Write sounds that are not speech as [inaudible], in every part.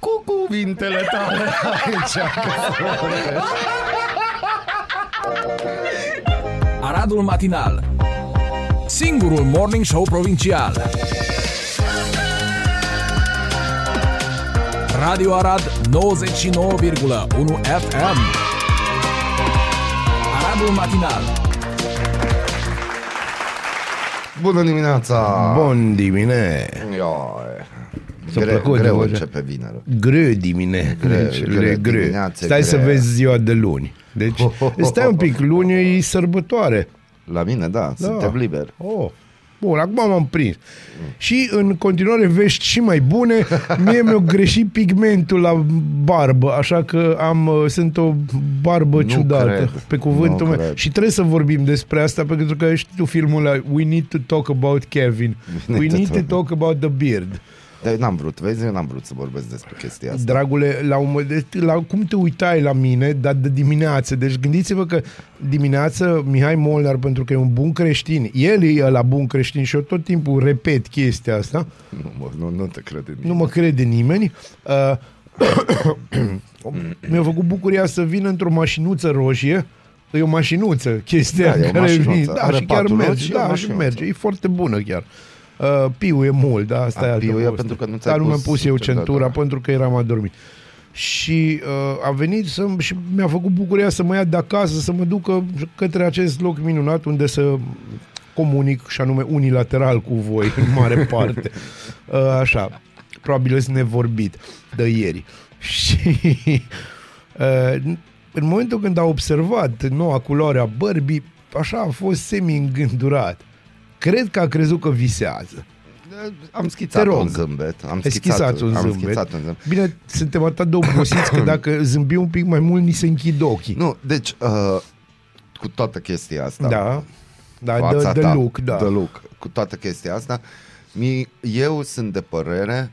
cu cuvintele tale aici. Aradul Matinal Singurul Morning Show Provincial Radio Arad 99,1 FM Aradul Matinal Bună dimineața! Bun dimine. Ioi. S-a Gre- plăcut greu vocea. începe vineri. Greu dimine. Greu, Deci, greu greu. dimineață, Stai să greu. vezi ziua de luni. Deci, [laughs] stai un pic, luni e sărbătoare. La mine, da, suntem liberi. Oh. Bun, acum m-am prins. Și în continuare vești și mai bune. Mie mi-a greșit pigmentul la barbă, așa că am, uh, sunt o barbă Nu ciudată, cred. pe cuvântul Nu meu. cred. Și trebuie să vorbim despre asta, pentru că știi tu filmul ăla, We need to talk about Kevin. We need to talk about the beard. Dar eu n-am vrut, vezi, eu n-am vrut să vorbesc despre chestia asta. Dragule, la, un, moment- la cum te uitai la mine, dar de dimineață. Deci gândiți-vă că dimineață Mihai Molnar, pentru că e un bun creștin, el e la bun creștin și eu tot timpul repet chestia asta, Nu, mă, nu, nu te cred în nu mă crede nimeni, uh, [clears throat] mi-a făcut bucuria să vin într-o mașinuță roșie, E o mașinuță, chestia Da, e o care mașinuță. vine. Da, Are și chiar patru roți merge. și e o Da, și mașinuță. merge. E foarte bună chiar. Uh, piu e mult, da, asta A, e altă piu e poveste. pentru că nu ți-ai Dar nu mi-am pus pus eu centura. centura pentru că eram adormit. Și uh, a venit să, și mi-a făcut bucuria să mă ia de acasă, să mă ducă către acest loc minunat unde să comunic și anume unilateral cu voi în mare [laughs] parte. Uh, așa, probabil sunt nevorbit de ieri. [laughs] Și uh, în momentul când a observat noua culoare a bărbii, așa a fost semi-îngândurat. Cred că a crezut că visează. Am schițat Te rog. un zâmbet. Am Ai schițat un am zâmbet. schițat un zâmbet. Bine, suntem atât de obosiți că dacă [clears throat] zâmbim un pic mai mult, ni se închid ochii. Nu, deci, uh, cu toată chestia asta, Da. Da, fața de, de ta, look, da. de look, cu toată chestia asta, mi, eu sunt de părere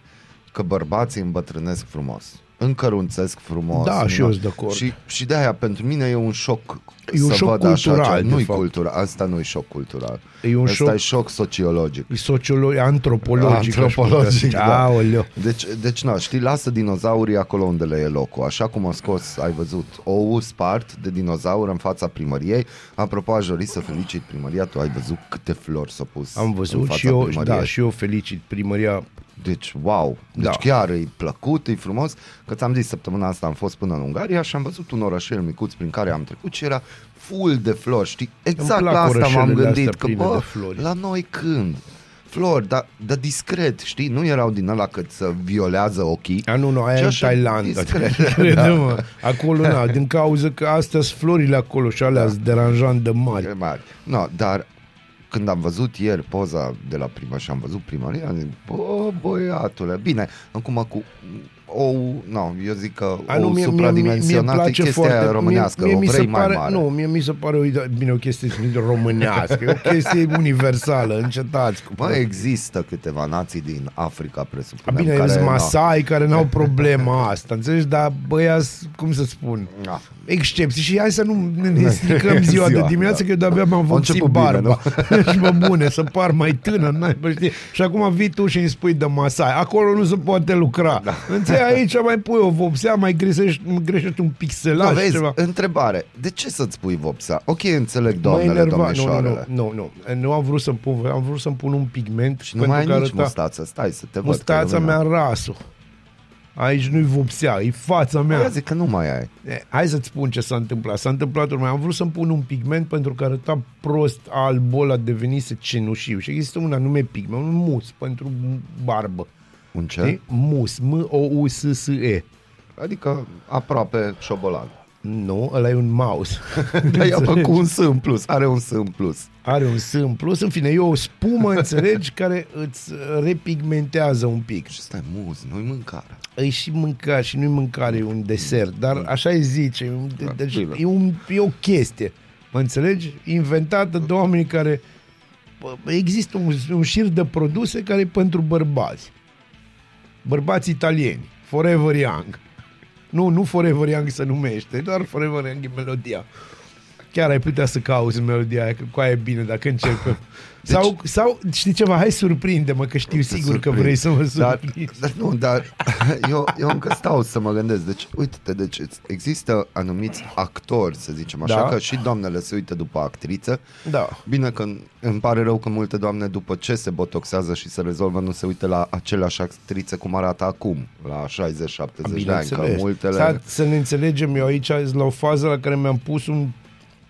că bărbații îmbătrânesc frumos. Încărunțesc frumos. Da, și eu sunt de acord. Și, și de aia, pentru mine e un șoc E un să șoc văd așa cultural, ceva. de Nu-i fapt. cultura, asta nu e șoc cultural. E un asta șoc- e șoc sociologic. E sociologic, antropologic. Antropologic, aș putea zice. da. Aoleu. Deci, deci na, știi, lasă dinozaurii acolo unde le e locul. Așa cum a scos, ai văzut, ou spart de dinozaur în fața primăriei. Apropo, aș dori să felicit primăria. Tu ai văzut câte flori s-au pus Am în văzut fața și eu, primăriei. da, și eu felicit primăria. Deci, wow! Deci Da. chiar e plăcut, e frumos. Că ți-am zis, săptămâna asta am fost până în Ungaria și am văzut un orășel micuț prin care am trecut și era full de flori, știi? Exact plac la asta m-am orășelele gândit, astea că pline bă, de flori. la noi când? Flori, dar dar discret, știi? Nu erau din ăla cât să violează ochii. A, nu, nu, aia ci e în așa Thailanda. discret. [laughs] [laughs] Crede-mă. Acolo, na, din cauza că astea sunt florile acolo și alea sunt deranjant de mari. E mare. No, dar când am văzut ieri poza de la prima și am văzut primăria, am zis, bă, băiatule, bine, acum cu ou, no, eu zic că A, nu, ou mie, mie, mie, mie supradimensionat e place chestia foarte, aia românească, mie, mie o mi se vrei mai pare, mare. Nu, mie mi se pare o idee, bine, o chestie nu românească, e o chestie universală, încetați cu Mă, există câteva nații din Africa, A, presupunem, bine, care... sunt na, masai care n-au problema asta, înțelegi? Dar băia, cum să spun, na. excepții și hai să nu ne- ne stricăm ziua, [laughs] Ziua, de dimineață, da. că eu de-abia mi-am A vopsit început bine, barba. [laughs] și mă bune, să par mai tânăr, n-ai, bă, știi? Și acum vii tu și îmi spui de masai. Acolo nu se poate lucra. Da. Înțelegi? Aici mai pui o vopsea, mai greșești, greșești un No, pixelaj, vezi, ceva. întrebare, de ce să-ți pui vopsea? Ok, înțeleg, Mă doamnele, enerva. Nu, nu, domnișoarele. nu, nu, nu. Nu am vrut să pun, am vrut să-mi pun un pigment Și nu mai ai că nici arăta- mustață, stai să te văd. că Mustața lumea- mea rasul. Aici nu-i vopsea, e fața mea. Aia zic că nu mai ai. E, Hai să-ți spun ce s-a întâmplat. S-a întâmplat urmă. Am vrut să-mi pun un pigment pentru că arăta prost albul ăla devenise cenușiu. Și există un anume pigment, un mus pentru barbă. Un ce? Știi? Mus, M-O-U-S-S-E. Adică aproape șobolan. Nu, ăla e un mouse. Dar ea cu un S în plus, are un S în plus. Are un S în plus. În fine, e o spumă, [laughs] înțelegi, care îți repigmentează un pic. Și stai, muz, nu-i mâncare. E și mâncare și nu-i mâncare, e un desert, dar așa îi zice, e, un, Da, deci, bine. e, un, e o chestie, mă înțelegi? Inventată de oameni care... bă, Există un, un șir de produse care e pentru bărbați. Bărbați italieni, Forever Young. Nu, nu Forever Young se numește, doar Forever Young e melodia. Chiar ai putea să cauți melodia aia, că cu aia e bine dacă începem. Deci, sau, sau, știi ceva, hai surprinde-mă, că știu sigur că surprind. vrei să mă dar, surprinzi. dar nu, dar [laughs] eu, eu încă stau să mă gândesc. Deci, uite-te, deci există anumiți actori, să zicem așa, Da. că și doamnele se uită după actriță. Da. Bine că îmi pare rău că multe doamne după ce se botoxează și se rezolvă nu se uită la aceleași actrițe cum arată acum, la 60-70 de ani, că Bineînțeles. multele... Să, să ne înțelegem, eu aici sunt la o fază la care mi-am pus un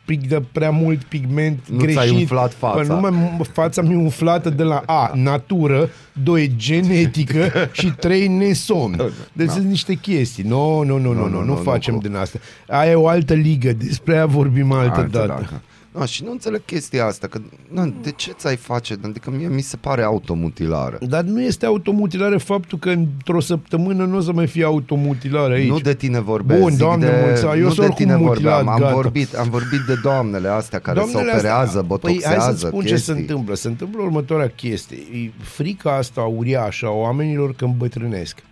pic de prea mult pigment Nu ți-ai greșit. umflat fața. Bă, nu mai, fața mi-e umflată de la A, natură, 2, genetică [laughs] și 3, nesom. Deci Da. sunt niște chestii. Nu, nu, nu, nu, nu, nu, nu nu, facem nu. din asta. Aia e o altă ligă, despre aia vorbim altă Altă dată. dată. No, și nu înțeleg chestia asta, că na, de ce ți-ai face? Adică mie mi se pare automutilare. Dar nu este automutilare faptul că într-o săptămână nu o să mai fie automutilare aici. Nu de tine vorbesc, Bun, zic Doamne de, mulțumesc, eu nu sunt de oricum tine mutilat, vorbeam, am gata. vorbit, am vorbit de doamnele astea care se Doamnele operează, astea, botoxează, Păi hai să spun chestii. ce se întâmplă. Se întâmplă următoarea chestie. E frica asta uriașă a oamenilor că îmbătrânesc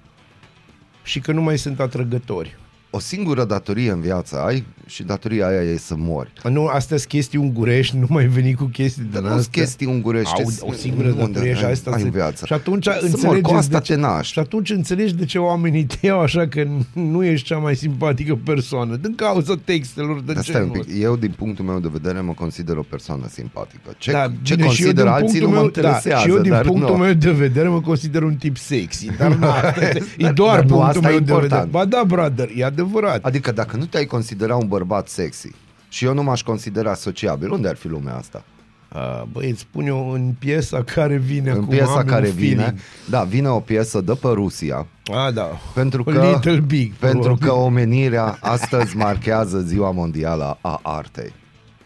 și că nu mai sunt atrăgători. O singură datorie în viață ai și datoria aia e să mori. Nu, astea sunt chestii ungurești, nu mai veni cu chestii Dar din nu sunt astea. chestii ungurești. Au, sunt- o singură unde datorie și ai- asta ai se- în viață. Și atunci Să mor, înțelegeți cu asta de ce, te naști. Și atunci înțelegi de ce oamenii te iau așa că nu ești cea mai simpatică persoană. Din cauza textelor de Dar stai un genul pic, eu din punctul meu de vedere mă consider o persoană simpatică. Ce, Da, ce bine, și eu consider din alții nu punctul mă meu, interesează. da, și eu din dar punctul nu. meu de vedere mă consider un tip sexy, dar na, [laughs] asta e, e Dar- doar dar nu, punctul asta e meu de vedere. important. Ba da, brother, e adevărat. Adică dacă nu te-ai considera un bărbat sexy și eu nu m-aș considera sociabil, unde ar fi lumea asta? A, Băi, îți spun eu în piesa care vine în acum piesa am care un vine, feeling. da, vine o piesă de pe Rusia, A, da. pentru A că, little big, pentru probabil. că omenirea astăzi marchează ziua mondială a artei.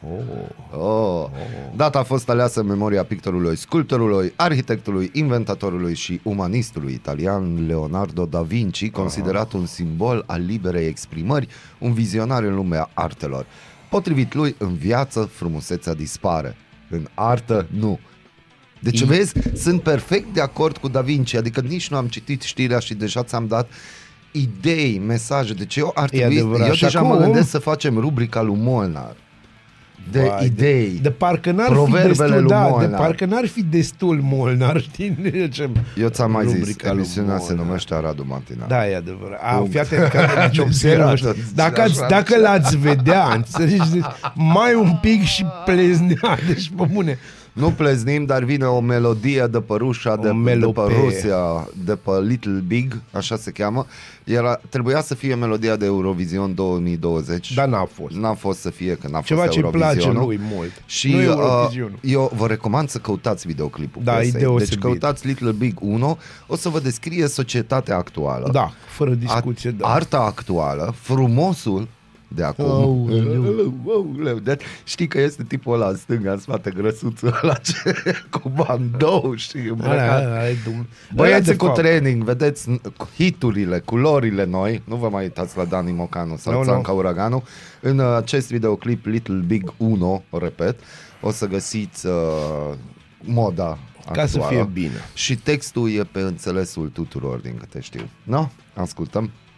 Oh. Oh. Data a fost aleasă în memoria pictorului, sculptorului, arhitectului, inventatorului și umanistului italian Leonardo da Vinci, considerat un simbol al liberei exprimări, un vizionar în lumea artelor. Potrivit lui, în viață frumusețea dispare, în artă nu. Deci, I- vezi, sunt perfect de acord cu Da Vinci, adică nici nu am citit știrea și deja ți-am dat idei, mesaje. Deci eu ar E trebui, adevărat. eu Și deja acum- mă gândesc să facem rubrica lui Molnar. De Vai, idei. De, de parcă n-ar fi Proverbele destul, lui da, de Molnar. parcă n-ar fi destul Molnar, [laughs] știi? De ce? Eu ți-am mai zis, Rubrica lui emisiunea se Molnar. numește Aradu Matinal. Da, e adevărat. A, Punct. fii atent că deci observă. Iată, Dacă, ați, așa. dacă l-ați vedea, înțelegi, deci, mai un pic și pleznea, deci pe bune. Nu pleznim, dar vine o melodie de pe Rusia, de, de pe melopee. Rusia, de pe Little Big, așa se cheamă. Era, trebuia să fie melodia de Eurovision 2020. Dar n-a fost. N-a fost să fie, că n-a Ceva fost ce îi place Eurovizionul. lui mult. Și nu uh, Eurovisionul. eu vă recomand să căutați videoclipul Da, e piesei. Deci deosebit. căutați Little Big 1, o să vă descrie societatea actuală. Da, fără discuție, A- da. Arta actuală, frumosul de acum. Aoleu. Aoleu, de- Știi că este tipul ăla în stânga, în spate, grăsuțul ăla ce, [laughs] cu bandou și îmbrăcat. Alea, alea, e dum- Alea, Băieții de cu fapt. training, vedeți n- hiturile, culorile noi, nu vă mai uitați la Dani Mocanu sau Nu, no, nu. Țanca Uraganu. În uh, acest videoclip Little Big 1, o repet, o să găsiți uh, moda Ca să actuală. fie bine. Și textul e pe înțelesul tuturor, din câte știu. No? Ascultăm.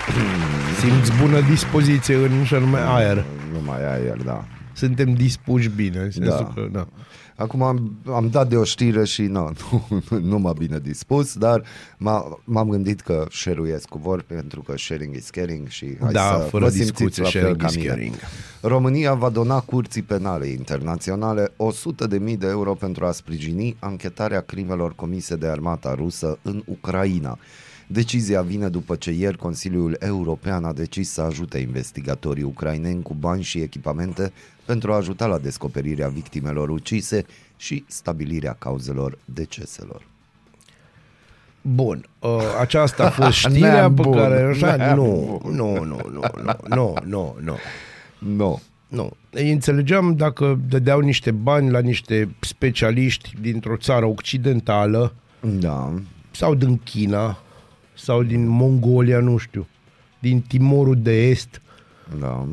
[clears throat] Simți bună dispoziție în și anume aer. Nu mai aer, da. Suntem dispuși bine. În sensul Da. Că, da. Acum am, am dat de o știre și nu, [laughs] nu, nu m-a bine dispus, dar m-a, m-am gândit că share-uiesc cu vor pentru că sharing is caring și hai Da, să fără vă simțiți discuție, la fel sharing ca is mine. caring. România va dona curții penale internaționale 100.000 de euro pentru a sprijini anchetarea crimelor comise de armata rusă în Ucraina. Decizia vine după ce ieri Consiliul European a decis să ajute investigatorii ucraineni cu bani și echipamente pentru a ajuta la descoperirea victimelor ucise și stabilirea cauzelor deceselor. Bun, uh, aceasta a fost [laughs] știrea Neam pe bun, care așa, neam nu, nu, nu, nu, nu, nu, nu, nu. Nu. Nu. Ei înțelegeam dacă dădeau niște bani la niște specialiști dintr-o țară occidentală Da. sau din China sau din Mongolia, nu știu, din Timorul de Est, Da.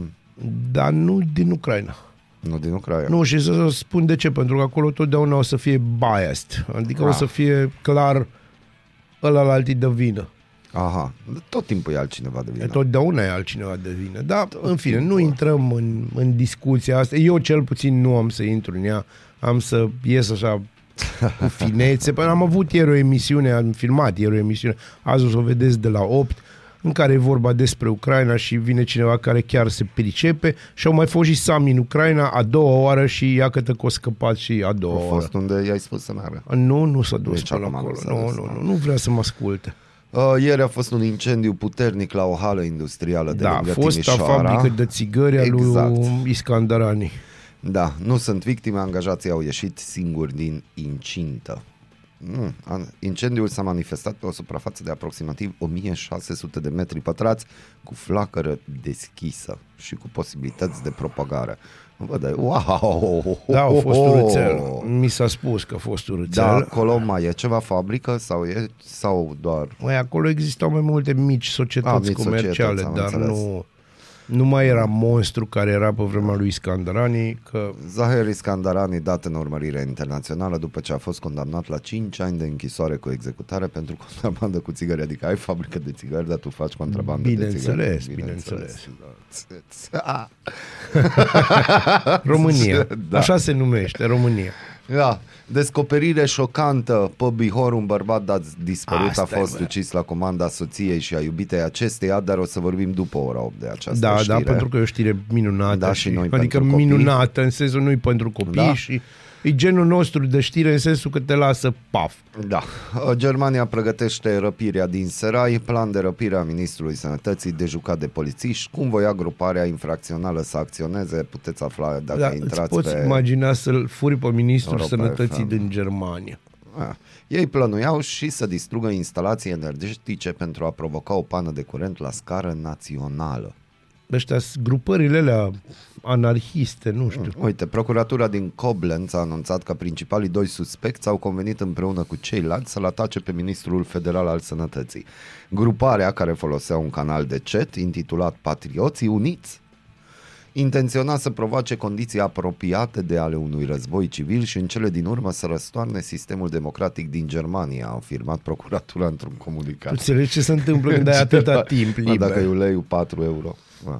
dar nu din Ucraina. Nu din Ucraina. Nu, și să spun de ce, pentru că acolo totdeauna o să fie biased, adică o Ah. să fie clar ăla la alții de vină. Aha. Tot timpul e altcineva de vină. E Totdeauna e altcineva de vină. Dar, în fine, nu intrăm în, în discuția asta. Eu cel puțin nu am să intru în ea. Am să ies așa cu finețe. Păi am avut ieri o emisiune, am filmat ieri o emisiune, azi o să o vedeți de la 8, în care e vorba despre Ucraina și vine cineva care chiar se pricepe și au mai fost și Sami în Ucraina a doua oară și ia că o scăpat și a doua A oară. fost unde i-ai spus să meargă. Nu, nu s-a dus Deci până acum nu acolo. s-a Nu, dus, nu, nu. nu, nu vrea să mă asculte. Uh, ieri a fost un incendiu puternic la o hală industrială de Da, a lângă fost a Timișoara. fabrică de țigări a Exact. lui Iscandarani. Da, nu sunt victime, angajații au ieșit singuri din incintă. Mm, an- Incendiul s-a manifestat pe o suprafață de aproximativ 1600 de metri pătrați cu flacără deschisă și cu posibilități de propagare. Vă dai, wow! Da, a fost urățel. Mi s-a spus că a fost Da, urățel. acolo mai e ceva fabrică sau e sau doar Mai acolo existau mai multe mici societăți Ah, mici comerciale, societăți, am dar înțeles. nu, nu mai era monstru care era pe vremea lui Iscandarani, că Zahir Iskandarani dat în urmărire internațională după ce a fost condamnat la 5 ani de închisoare cu executare pentru contrabandă cu țigări. Adică ai fabrică de țigări, dar tu faci contrabandă de Bineînțeles, țigări. bineînțeles. Da. [laughs] România, Da. așa se numește, România. Da, descoperire șocantă pe Bihor, un bărbat dat dispărut Asta a e, fost bă. ucis la comanda soției și a iubitei acesteia, dar o să vorbim după ora 8 de această Da, știre. da, pentru că e o știre minunată. Da, și noi adică pentru copii. minunată în sensul nu pentru copii Da. și e genul nostru de știre în sensul că te lasă paf. Da. Germania pregătește răpirea din Serai, plan de răpire a Ministrului Sănătății de jucat de polițiști. Cum voia gruparea infracțională să acționeze, puteți afla dacă Da, îți intrați poți pe... imagina să-l furi pe ministrul Europa sănătății FM. din Germania. Ah. Ei plănuiau și să distrugă instalații energetice pentru a provoca o pană de curent la scară națională. Ăștia sunt grupările alea anarhiste, nu știu. Uite, procuratura din Koblenz a anunțat că principalii doi suspecți au convenit împreună cu ceilalți să-l atace pe ministrul federal al sănătății. Gruparea, care folosea un canal de chat intitulat Patrioții Uniți, intenționa să provoace condiții apropiate de ale unui război civil și în cele din urmă să răstoarne sistemul democratic din Germania, a afirmat procuratura într-un comunicat. Înțelegi ce se întâmplă când ai [laughs] atâta timp Mă, Dacă e liber. uleiul 4 euro. Mă.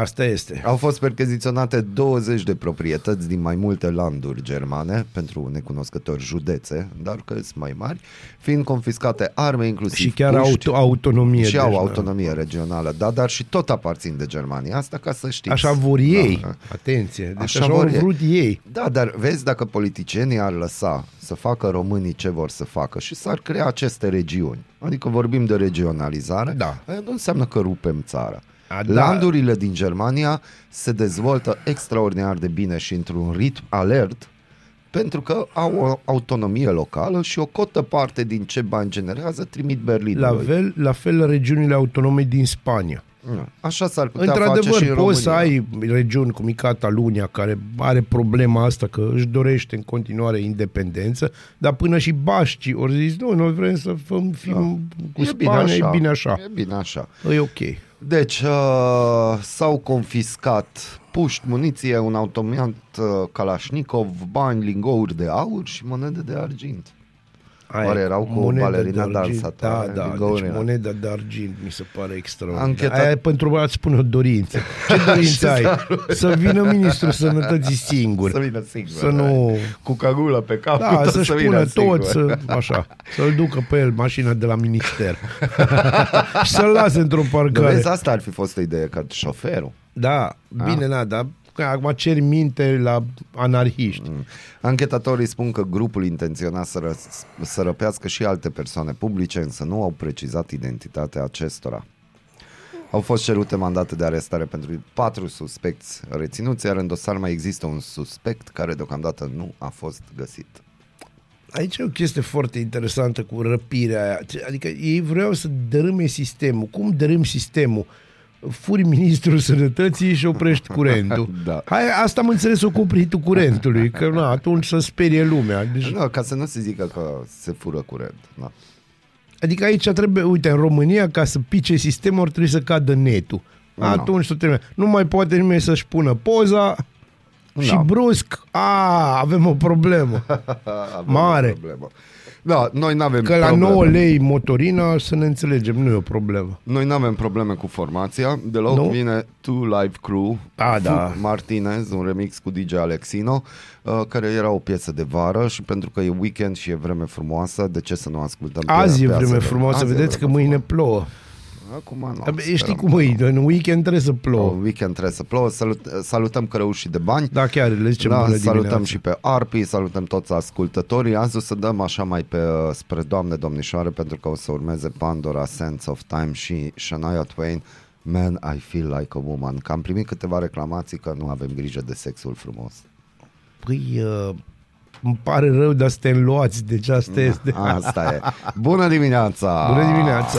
Asta este. Au fost percheziționate 20 de proprietăți din mai multe landuri germane, pentru necunoscători județe, dar că sunt mai mari, fiind confiscate arme, inclusiv Și chiar puști, auto, autonomie. și au deci, da. autonomie regională, da, dar și tot aparțin de Germania, asta ca să știți. Așa vor ei. Da. Atenție. Deci Așa așa, vor au ei. vrut ei. Da, dar vezi dacă politicienii ar lăsa să facă românii ce vor să facă și s-ar crea aceste regiuni, adică vorbim de regionalizare, Da. aia nu înseamnă că rupem țara. A, da. Landurile din Germania se dezvoltă extraordinar de bine și într-un ritm alert pentru că au o autonomie locală și o cotă parte din ce bani generează trimit La Berlinului. fel, la fel regiunile autonome din Spania. Așa s-ar putea face și Într-adevăr, în poți să România. ai regiuni cum e Catalunia, care are problema asta că își dorește în continuare independență, dar până și bașcii ori zis, nu, noi vrem să fim, fim cu Spania, e bine așa. E bine așa. E ok. Deci uh, s-au confiscat puști, muniție, un automat uh, Kalashnikov, bani, lingouri de aur și monede de argint. Aia, Oare erau cu o moneda balerină de argint. dansatoare, Da, da, lingouri deci era. moneda de argint mi se pare extraordinar. Ancheta- Aia e pentru a-ți spune o dorință. [laughs] Ce dorință ai? Să vină ministrul sănătății [laughs] singur. Să vină singur. Să nu... Cu cagulă pe cap. Da, tot să-și să vină pună singur. tot, să, așa, să-l ducă pe el mașina de la minister [laughs] și să-l lase într-o Dar parcare. vezi, asta ar fi fost o idee, că șoferul. Da, bine, da, dar că acum ceri minte la anarhiști. Mm. Anchetatorii spun că grupul intenționa să, ră- să răpească și alte persoane publice, însă nu au precizat identitatea acestora. Au fost cerute mandate de arestare pentru patru suspecți reținuți, iar în dosar mai există un suspect care deocamdată nu a fost găsit. Aici e o chestie foarte interesantă cu răpirea aia. Adică ei vreau să dărâme sistemul. Cum dărâm sistemul? Furi ministrul sănătății și oprești curentul. [laughs] Da. Hai, asta am înțeles-o cu opritul curentului, că na, atunci să sperie lumea. Deci, Nu, ca să nu se zică că se fură curent. Da. Adică aici trebuie, uite, în România, ca să pice sistemul, ar trebui să cadă netul. Nu. Atunci tot trebuie. Nu mai poate nimeni să-și pună poza și Da. brusc, a, avem o problemă. [laughs] Avem Mare. o problemă. Da, noi nu avem Că la probleme. 9 lei motorina, să ne înțelegem, nu e o problemă. Noi nu avem probleme cu formația. Deloc Nu? vine Two Live Crew. A, da. Fu- Martinez, un remix cu DJ Alexino, uh, care era o piesă de vară și pentru că e weekend și e vreme frumoasă, de ce să nu ascultăm pe- Azi e pe vreme ASL? frumoasă, Azi e vedeți că vreme mâine frumoasă. plouă. Acum nu. Abia, sperăm Știi că cum e, în weekend trebuie să nu. plouă. În weekend trebuie să plouă. Salut, salutăm cărăușii de bani. Da, chiar le zicem Da, bună salutăm dimineața. și pe Arpi, salutăm toți ascultătorii. Azi o să dăm așa mai pe uh, spre Doamne Domnișoare pentru că o să urmeze Pandora, Sense of Time și Shania Twain, Man, I Feel Like a Woman. Că am primit câteva reclamații că nu avem grijă de sexul frumos. Păi, uh, îmi pare rău, dar suntem luați, deci asta este. Asta e. Bună dimineața! Bună dimineața!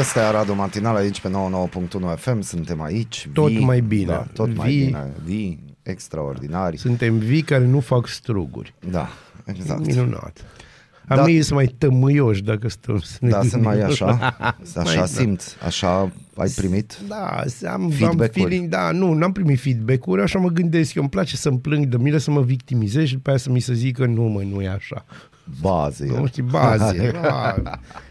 Este Aradul Matinal aici pe 99.1 FM, suntem aici. Tot vii, mai bine. Da, tot mai Vii. bine. Vii extraordinari. Suntem vii care nu fac struguri. Da, exact. Minunat. A Da. mei sunt mai tămâioși dacă stăm să ne Da, sunt mai gândim. [laughs] așa. Mai, Așa da. simți, așa ai primit. Da, am, am Feedback-uri? feeling, da, nu, n-am primit feedback-uri, așa mă gândesc, eu îmi place să-mi plâng de mine, să mă victimizez și după aia să mi se zică, nu mă, nu e așa. Bază. Nu știi, baze, [laughs] da,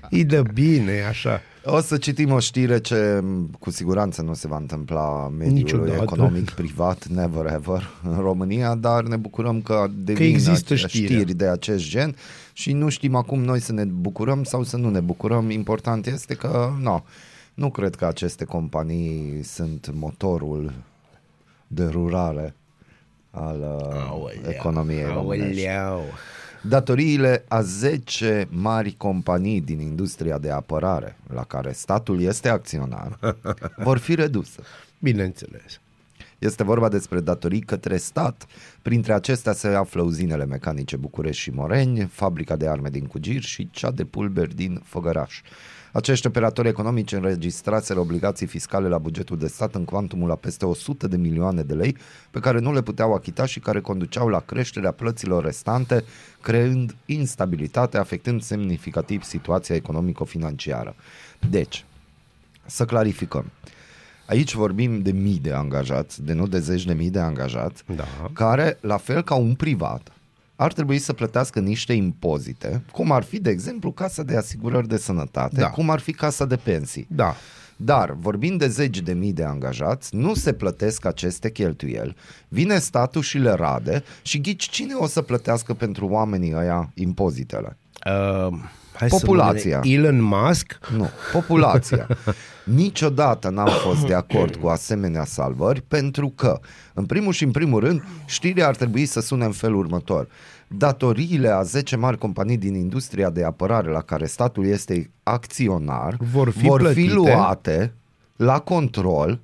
e de bine, e așa. O să citim o știre ce m, cu siguranță nu se va întâmpla mediului Niciodată. economic privat, never ever, în România, dar ne bucurăm că devin există ace- știrea. știri de acest gen și nu știm acum noi să ne bucurăm sau să nu ne bucurăm. Important este că no, nu cred că aceste companii sunt motorul de rurare al uh, economiei românești. Aoleu. Datoriile a 10 mari companii din industria de apărare, la care statul este acționar, [laughs] vor fi reduse. Bineînțeles. Este vorba despre datorii către stat. Printre acestea se află uzinele mecanice București și Moreni, fabrica de arme din Cugir și cea de pulberi din Făgăraș. Acești operatori economici înregistraseră obligații fiscale la bugetul de stat în cuantumul la peste 100 de milioane de lei, pe care nu le puteau achita și care conduceau la creșterea plăților restante, creând instabilitate, afectând semnificativ situația economico-financiară. Deci, să clarificăm. Aici vorbim de mii de angajați, de nu de zeci de mii de angajați, Da. care, la fel ca un privat, ar trebui să plătească niște impozite, cum ar fi, de exemplu, Casa de Asigurări de Sănătate, Da. cum ar fi Casa de Pensii. Da. Dar, vorbind de zeci de mii de angajați, nu se plătesc aceste cheltuieli, vine statul și le rade și ghici cine o să plătească pentru oamenii ăia impozitele. Uh, hai Populația. Să mă- Elon Musk, Nu, populația. [laughs] Niciodată n-am fost de acord cu asemenea salvări pentru că, în primul și în primul rând, știrea ar trebui să sune în felul următor. Datoriile a 10 mari companii din industria de apărare la care statul este acționar Vor fi vor fi plătite. luate la control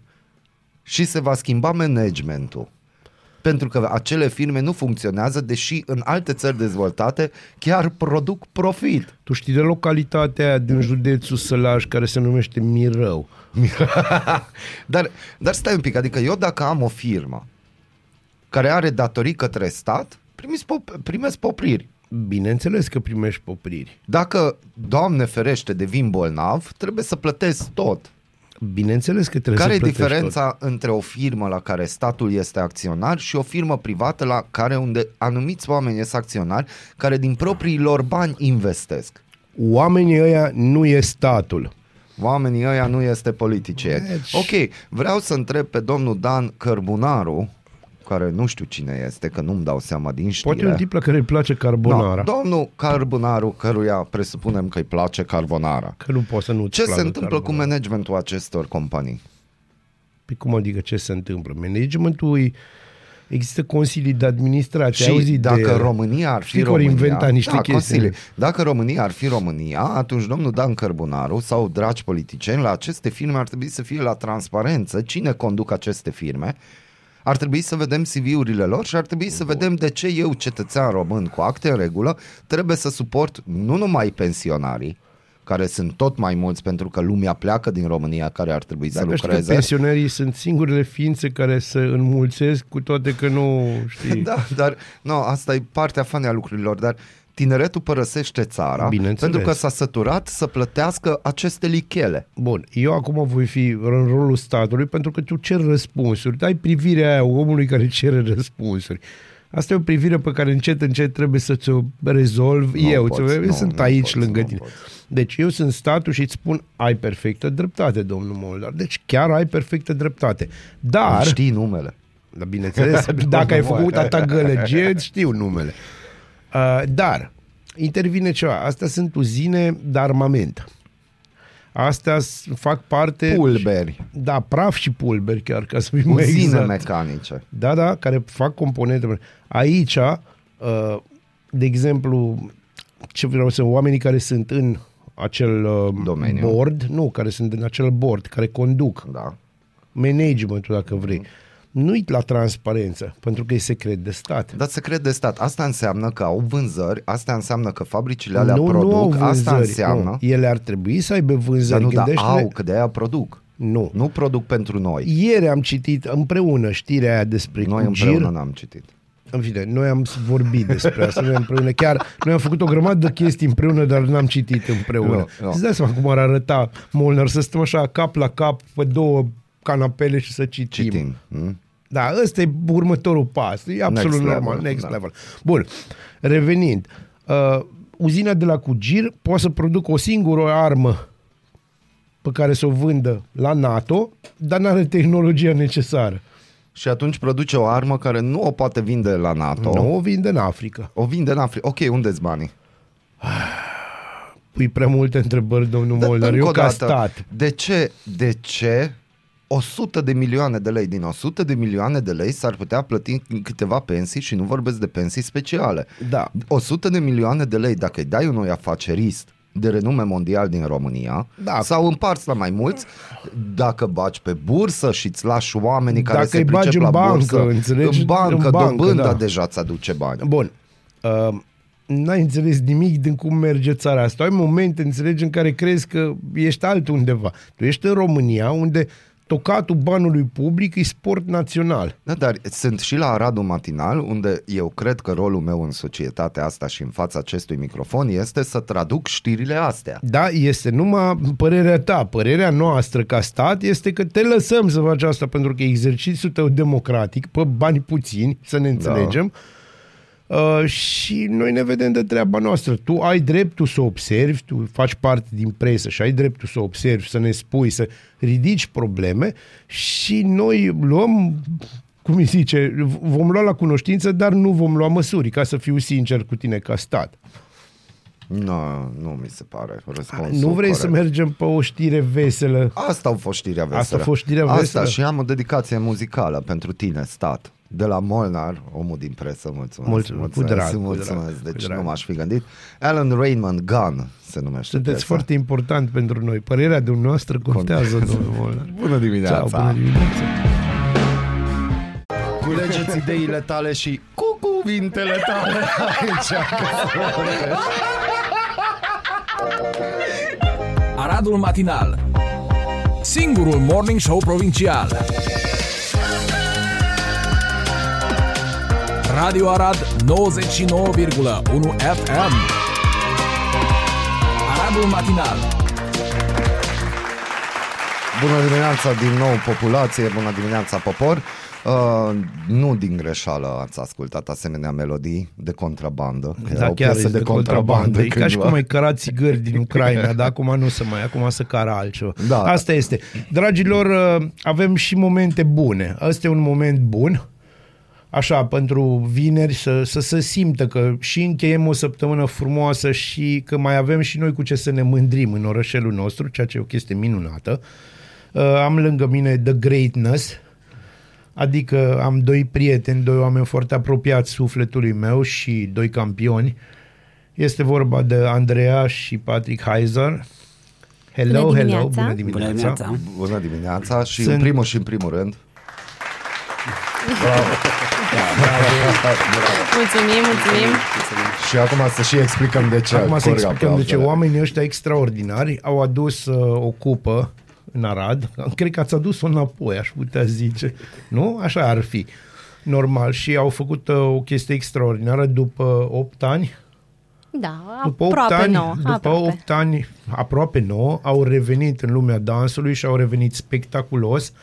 și se va schimba managementul. Pentru că acele firme nu funcționează, deși în alte țări dezvoltate chiar produc profit. tu știi de localitatea aia din județul Sălaj care se numește Mirău. [laughs] dar, dar stai un pic, adică eu dacă am o firmă care are datorii către stat, primesc, pop- primesc popriri. Bineînțeles că primești popriri. Dacă, Doamne ferește, devin bolnav, trebuie să plătesc tot. Bineînțeles că trebuie care e să plătești diferența între o firmă la care statul este acționar și o firmă privată la care unde anumiți oameni sunt acționari care din proprii lor bani investesc? tot. Oamenii ăia nu e statul. Oamenii ăia nu este politicieni. Deci- Ok, vreau să întreb pe domnul Dan Cărbunaru, care nu știu cine este, că nu-mi dau seama din știre. Poate e un tip la care îi place carbonara. No, domnul Cărbunaru, căruia presupunem că îi place carbonara. Că nu poți să nu Ce se întâmplă cu managementul acestor companii? Păi cum adică ce se întâmplă? Managementul e, există consilii de administrație. Ai Și auzit dacă de, România ar fi Știi că ori România, inventa niște da, chestii. consilii. Dacă România ar fi România, atunci domnul Dan Cărbunaru sau dragi politicieni, la aceste firme ar trebui să fie la transparență cine conduc aceste firme. Ar trebui să vedem CV-urile lor și ar trebui să vedem de ce eu, cetățean român cu acte în regulă, trebuie să suport nu numai pensionarii, care sunt tot mai mulți pentru că lumea pleacă din România care ar trebui să Dacă știi că lucreze. pensionarii sunt singurele ființe care se înmulțesc cu toate că nu știi. [laughs] Da, dar nu, asta e partea fane a lucrurilor, dar tineretul părăsește țara Bineînțeles. pentru că s-a săturat să plătească aceste lichele. Bun, eu acum voi fi în rolul statului pentru că tu ceri răspunsuri, ai privirea aia omului care cere răspunsuri. Asta e o privire pe care încet, încet trebuie să ți-o rezolv Nu eu. poți, ți-o- eu nu, sunt nu aici poți, lângă nu tine. poți. Deci eu sunt statul și îți spun, ai perfectă dreptate, domnul Moldar. Deci chiar ai perfectă dreptate. Dar... Știi numele. Da, bineînțeles, [laughs] dacă ai făcut atâta gălăgie, îți știu numele. Uh, dar, intervine ceva. Astea sunt uzine de armament. Astea s- fac parte... Pulberi, Da, praf și pulberi chiar, ca să fim mai uzine exact. mecanice. Da, da, care fac componente. Aici, uh, de exemplu, ce vreau să oamenii care sunt în acel uh, Domeniu. board, nu, care sunt în acel board, care conduc Da. managementul, dacă vrei, nu uit la transparență, pentru că e secret de stat. Dar secret de stat, asta înseamnă că au vânzări, asta înseamnă că fabricile alea nu, produc, nu au asta vânzări, înseamnă... Nu. Ele ar trebui să aibă Dar vânzări. nu, dar Gândește-te- au, că de aia produc. Nu. Nu produc pentru noi. Ieri am citit împreună știrea aia despre Noi Cugir. împreună n-am citit. În fine, noi am vorbit despre asta, noi împreună. Chiar, noi am făcut o grămadă de chestii împreună, dar n-am citit împreună. Nu, nu. Îți dai seama cum ar arăta Molnar să stăm așa cap la cap pe două canapele și să citim. Citim. hm? Da, ăsta e următorul pas. E absolut Next normal. level, Next da. level. Bun. Revenind. Uh, uzina de la Cugir poate să producă o singură armă pe care să o vândă la NATO, dar nu are tehnologia necesară. Și atunci produce o armă care nu o poate vinde la NATO. Nu o vinde în Africa. O vinde în Africa. Ok, unde-s banii? Pui prea multe întrebări, domnul Dar Molnar. încă Eu o ca dată, stat. De ce, de ce 100 de milioane de lei din 100 de milioane de lei s-ar putea plăti în câteva pensii și nu vorbesc de pensii speciale. Da. 100 de milioane de lei, dacă îi dai unui afacerist de renume mondial din România, Da. sau împarți la mai mulți, dacă baci pe bursă și îți lași oamenii care Dacă se îi bagi pricep în la bancă, bursă, înțelegi? în bancă, În bancă, dobânda da. deja ți aduce bani. Bun. Uh, n-ai înțeles nimic din cum merge țara asta. Ai momente, înțelegi, în care crezi că ești altundeva. Tu ești în România, unde tocatul banului public e sport național. Da, dar sunt și la Aradul Matinal, unde eu cred că rolul meu în societatea asta și în fața acestui microfon este să traduc știrile astea. Da, este numai părerea ta. Părerea noastră ca stat este că te lăsăm să faci asta pentru că e exercițiul tău democratic, pe bani puțini, să ne înțelegem. Uh, și noi ne vedem de treaba noastră. Tu ai dreptul să observi, tu faci parte din presă și ai dreptul să observi, să ne spui, să ridici probleme și noi luăm, cum îi zice, vom lua la cunoștință, dar nu vom lua măsuri, ca să fiu sincer cu tine ca stat. Nu, nu mi se pare răspunsul nu vrei corect. să mergem pe o știre veselă? Asta au fost știrea veselă. Asta a fost știrea Asta veselă? și am o dedicație muzicală pentru tine, stat. De la Molnar, omul din presă, mulțumesc. Mulțumesc, cu drag, cu mulțumesc. drag, deci cu drag. nu m-aș fi gândit. Alan Raymond Gun se numește Sunteți piesa. foarte important pentru noi. Părerea dumneavoastră contează, domnul Molnar. [laughs] Bună dimineața! Ceau, bună dimineața! Culegeți ideile tale și cu cuvintele tale [laughs] aici. Că se vorbește. Aradul Matinal Singurul Morning Show Provincial Radio Arad 99,1 FM Aradul Matinal Bună dimineața din nou populație, bună dimineața popor. Uh, nu din greșeală ați ascultat asemenea melodii de contrabandă. că era Da, o chiar piesă e de contrabandă. E ca și cândva. cum ai cărat țigări din Ucraina, [laughs] dar acum nu se mai, acum să cară altceva. Da. Asta este. Dragilor, uh, avem și momente bune. Asta e un moment bun. Așa, pentru vineri să, să se simtă că și încheiem o săptămână frumoasă și că mai avem și noi cu ce să ne mândrim în orășelul nostru, ceea ce e o chestie minunată. Uh, am lângă mine The Greatness, adică am doi prieteni, doi oameni foarte apropiați sufletului meu și doi campioni. Este vorba de Andreea și Patrick Heiser. Hello, Bună hello, dimineața. bună dimineața. Bună dimineața. Bună dimineața și Sunt- în primul și în primul rând Mulțumim, mulțumim. și acum să și explicăm de ce. Acum să corg explicăm de ce aplauzele. oamenii ăștia extraordinari au adus uh, o cupă în Arad. Cred că ați adus-o înapoi, aș putea zice. Nu? Așa ar fi. Normal. Și au făcut uh, o chestie extraordinară după 8 ani. Da, După 8 aproape ani, nouă. după aproape. 8 ani, aproape 9, au revenit în lumea dansului și au revenit spectaculos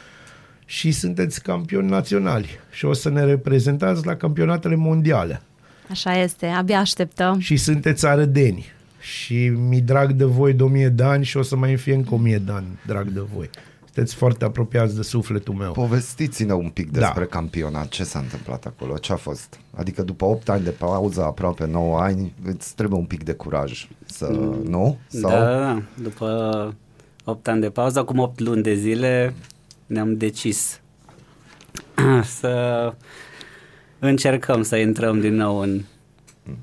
și sunteți campioni naționali și o să ne reprezentați la campionatele mondiale. Așa este, abia așteptăm. și sunteți arădeni și mi drag de voi de 1000 de ani și o să mai fie încă 1000 de ani drag de voi. Sunteți foarte apropiați de sufletul meu. Povestiți-ne un pic Da. despre campionat, ce s-a întâmplat acolo, ce a fost? Adică după 8 ani de pauză, aproape 9 ani, îți trebuie un pic de curaj să, nu? Sau? Da, da, după 8 ani de pauză, acum 8 luni de zile, ne-am decis [clears throat] să încercăm să intrăm din nou în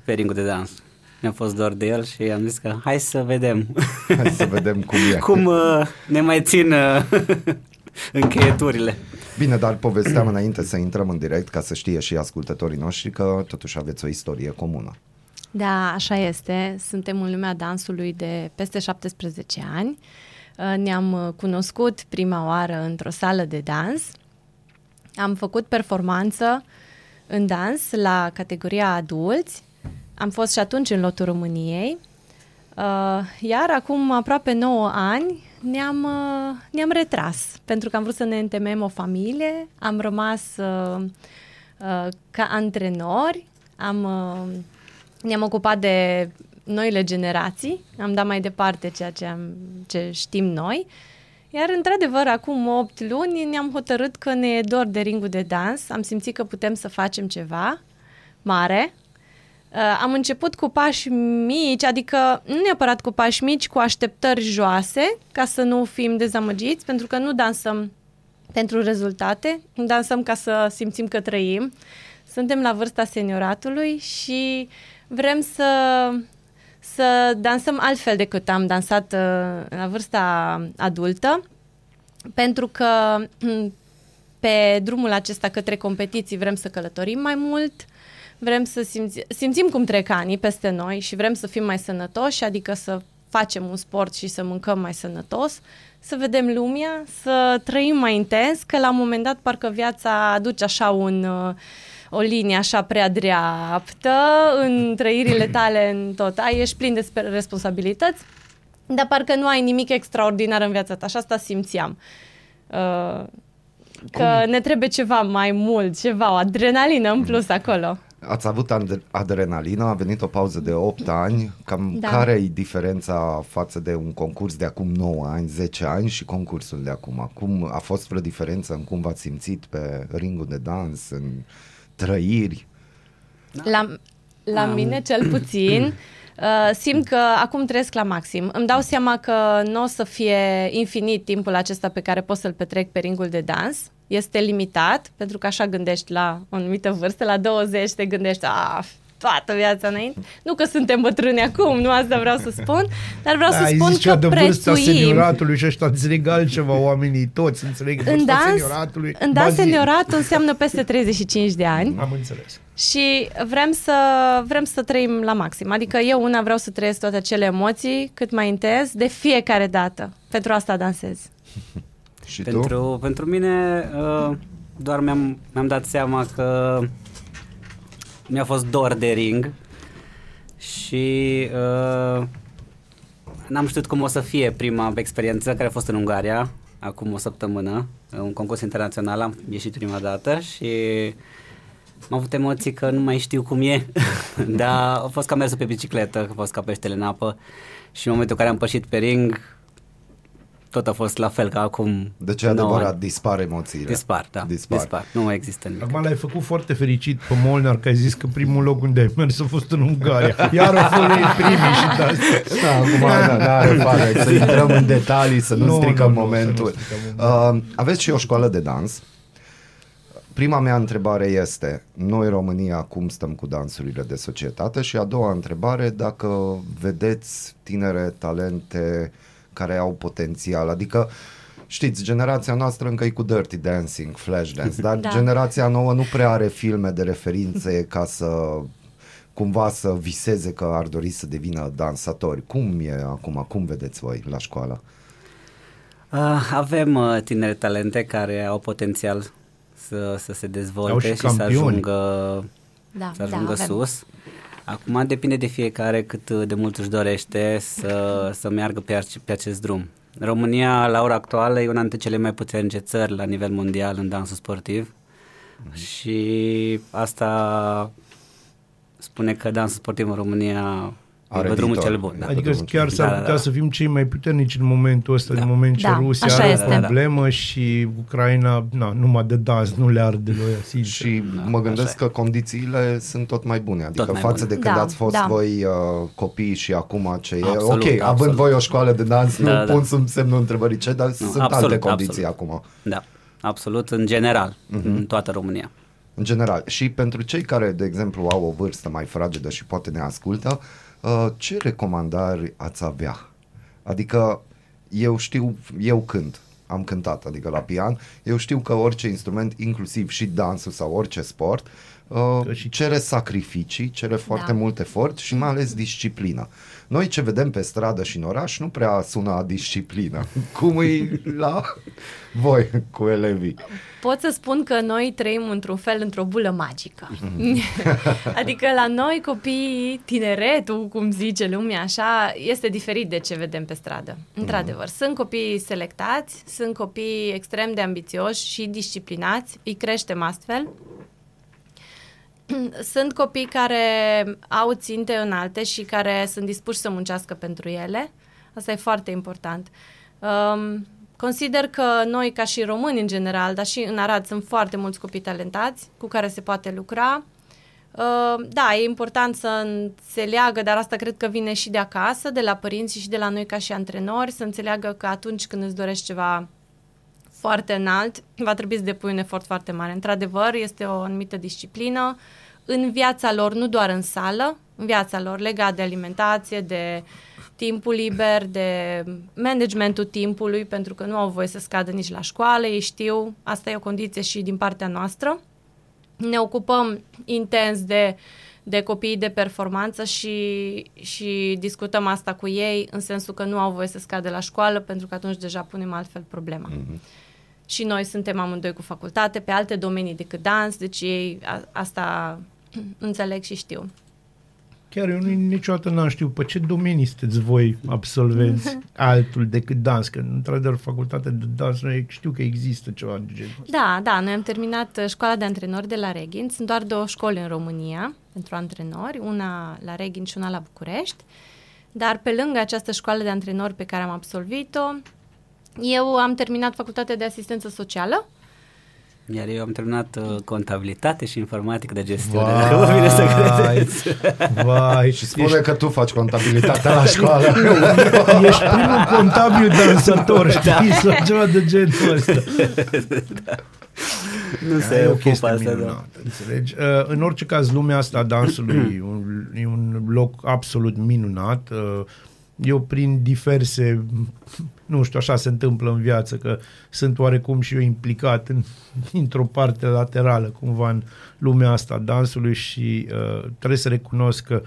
peringul de dans. Mi-a fost doar de el și am zis că hai să vedem [laughs] Hai să vedem cum e. cum uh, ne mai țin uh, [laughs] încheieturile. Bine, dar povesteam înainte să intrăm în direct ca să știe și ascultătorii noștri că totuși aveți o istorie comună. Da, așa este. Suntem în lumea dansului de peste 17 ani. Uh, Ne-am uh, cunoscut prima oară într-o sală de dans. Am făcut performanță în dans la categoria adulți. Am fost și atunci în lotul României. Uh, Iar acum aproape 9 ani ne-am, uh, ne-am retras pentru că am vrut să ne întemeiem o familie. Am rămas uh, uh, ca antrenori. Am, uh, ne-am ocupat de noile generații. Am dat mai departe ceea ce, am, ce știm noi. Iar, într-adevăr, acum 8 luni ne-am hotărât că ne e dor de ringul de dans. Am simțit că putem să facem ceva mare. Uh, am început cu pași mici, adică nu neapărat cu pași mici, cu așteptări joase, ca să nu fim dezamăgiți, pentru că nu dansăm pentru rezultate, dansăm ca să simțim că trăim. Suntem la vârsta senioratului și vrem să, să dansăm altfel decât am dansat uh, la vârsta adultă, pentru că mm, [clears throat] pe drumul acesta către competiții vrem să călătorim mai mult, vrem să simți, simțim cum trec anii peste noi și vrem să fim mai sănătoși, adică să facem un sport și să mâncăm mai sănătos, să vedem lumea, să trăim mai intens, că la un moment dat parcă viața aduce așa un, uh, o linie așa prea dreaptă în trăirile tale, în tot. Ai, ești plin de sper- responsabilități, dar parcă nu ai nimic extraordinar în viața ta și asta simțeam. Uh, că ne trebuie ceva mai mult, ceva, o adrenalină în plus acolo. Ați avut ad- adrenalină, a venit o pauză de 8 ani. Cam Da. care e diferența față de un concurs de acum 9 ani, 10 ani și concursul de acum? Cum a fost vreo diferență în cum v-ați simțit pe ringul de dans, în trăiri? La, la Am- mine, cel puțin, [clears throat] uh, simt că acum trăiesc la maxim. Îmi dau seama că nu o să fie infinit timpul acesta pe care pot să-l petrec pe ringul de dans. Este limitat, pentru că așa gândești la o anumită vârstă, la 20 te gândești, a, toată viața înainte. Nu că suntem bătrâni acum, nu asta vreau să spun, dar vreau să ai spun zis cea că de vârsta prețuim. senioratului și ăștia înțeleg altceva, oamenii toți înțeleg În vârsta dans, senioratului. în dans Ba zi. senioratul înseamnă peste 35 de ani. Am înțeles. Și vrem să, vrem să trăim la maxim. Adică eu una vreau să trăiesc toate acele emoții cât mai intens de fiecare dată. Pentru asta dansez. Și tu? Pentru, pentru mine uh, doar mi-am, mi-am dat seama că mi-a fost dor de ring și uh, n-am știut cum o să fie prima experiență care a fost în Ungaria, acum o săptămână, un concurs internațional, am ieșit prima dată și am avut emoții că nu mai știu cum e, [laughs] dar a fost ca mersul pe bicicletă, a fost ca peștele în apă și în momentul în care am pășit pe ring, tot a fost la fel ca acum. Deci e nouă adevărat, ani. dispar emoțiile. Dispar, da. Dispar. Dispar. Nu mai există nimic. Acum l-ai făcut foarte fericit pe Molnar că ai zis că primul loc unde ai mers a fost în Ungaria. Iar au fost ei primii și de Da, acum nu are fare să intrăm în detalii, să nu, Nu, stricăm nu, nu, momentul. să nu stricăm Uh, aveți și o școală de dans. Prima mea întrebare este, noi România cum stăm cu dansurile de societate și a doua întrebare, dacă vedeți tinere talente care au potențial, adică Știți, generația noastră încă e cu Dirty Dancing, Flash Dance, dar da. [laughs] Da. generația nouă nu prea are filme de referințe [laughs] ca să cumva să viseze că ar dori să devină dansatori. Cum e acum? Cum vedeți voi la școală? Uh, avem uh, tinere talente care au potențial să, să se Au dezvolte și și, să campioni. ajungă, Da, să da, ajungă avem. sus. Acum depinde de fiecare cât de mult își dorește să, să meargă pe, ace- pe acest drum. România, la ora actuală, e una dintre cele mai puternice țări la nivel mondial în dansul sportiv și asta spune că dansul sportiv în România Are e pe drumul viitor. cel bun. Da. Adică Drumul chiar cel s-ar bun. Da, putea da, da. să fim cei mai puternici în momentul ăsta, Da. în moment ce Da, Rusia așa are este. o problemă și Ucraina, na, numai de dans, nu le arde lui sincer. Și Da, mă gândesc așa că condițiile sunt tot mai bune, adică Tot mai față bune. de când Da, ați fost da. voi uh, copii și acum ce e. Absolut, ok, având absolut. voi o școală de dans, nu Da, da. pun sub semnul întrebării ce, dar sunt alte absolut, condiții absolut. acum. Da, absolut, în general, Mhm. în toată România. În general. Și pentru cei care, de exemplu, au o vârstă mai fragedă și poate ne ascultă, uh, ce recomandări ați avea? Adică eu știu, eu cânt, am cântat, adică la pian, eu știu că orice instrument, inclusiv și dansul sau orice sport, uh, Că și- cere sacrificii, cere foarte Da. mult efort și mai ales disciplină. Noi ce vedem pe stradă și în oraș nu prea sună a disciplină. [laughs] Cum e la voi cu elevii? Pot să spun că noi trăim într-un fel într-o bulă magică. Mhm. [laughs] adică la noi copiii, tineretul, cum zice lumea așa, este diferit de ce vedem pe stradă. Mhm. Într-adevăr, sunt copii selectați, sunt copii extrem de ambițioși și disciplinați, îi creștem astfel. [clears throat] Sunt copii care au ținte înalte și care sunt dispuși să muncească pentru ele. Asta e foarte important. Um, consider că noi, ca și români în general, dar și în Arad, sunt foarte mulți copii talentați cu care se poate lucra. Uh, da, e important să înțeleagă, dar asta cred că vine și de acasă, de la părinți și de la noi ca și antrenori, să înțeleagă că atunci când îți dorești ceva foarte înalt, va trebui să depui un efort foarte mare. Într-adevăr, este o anumită disciplină în viața lor, nu doar în sală, în viața lor, legat de alimentație, de timpul liber, de managementul timpului, pentru că nu au voie să scadă nici la școală, ei știu, asta e o condiție și din partea noastră. Ne ocupăm intens de, de copiii de performanță și, și discutăm asta cu ei, în sensul că nu au voie să scadă la școală, pentru că atunci deja punem altfel problema. Mm-hmm. Și noi suntem amândoi cu facultate pe alte domenii decât dans, deci ei a, asta [clears throat] înțeleg și știu. Chiar eu nu- niciodată n-am știut pe ce domenii sunteți voi absolvenți [laughs] altul decât dans, că într-adevăr facultatea de dans, noi știu că există ceva de genul ăsta. Da, da, noi am terminat uh, școala de antrenori de la Reghin. Sunt doar două școli în România pentru antrenori, una la Reghin și una la București. Dar pe lângă această școală de antrenori pe care am absolvit-o, eu am terminat facultatea de asistență socială. Iar eu am terminat uh, contabilitate și informatică de gestiune. Dacă vă vine să credeți. vai, [laughs] Și spune că tu faci contabilitatea la [laughs] școală. [laughs] ești primul contabil dansator, știi, sau ceva de genul ăsta. Nu E se o ocupă chestie asta. Da. minunată, înțelegi? Uh, În orice caz, lumea asta a dansului e [clears throat] un, e un loc absolut minunat. Uh, Eu prin diverse, nu știu, așa se întâmplă în viață, că sunt oarecum și eu implicat în, [laughs] într-o parte laterală cumva în lumea asta a dansului și uh, trebuie să recunosc că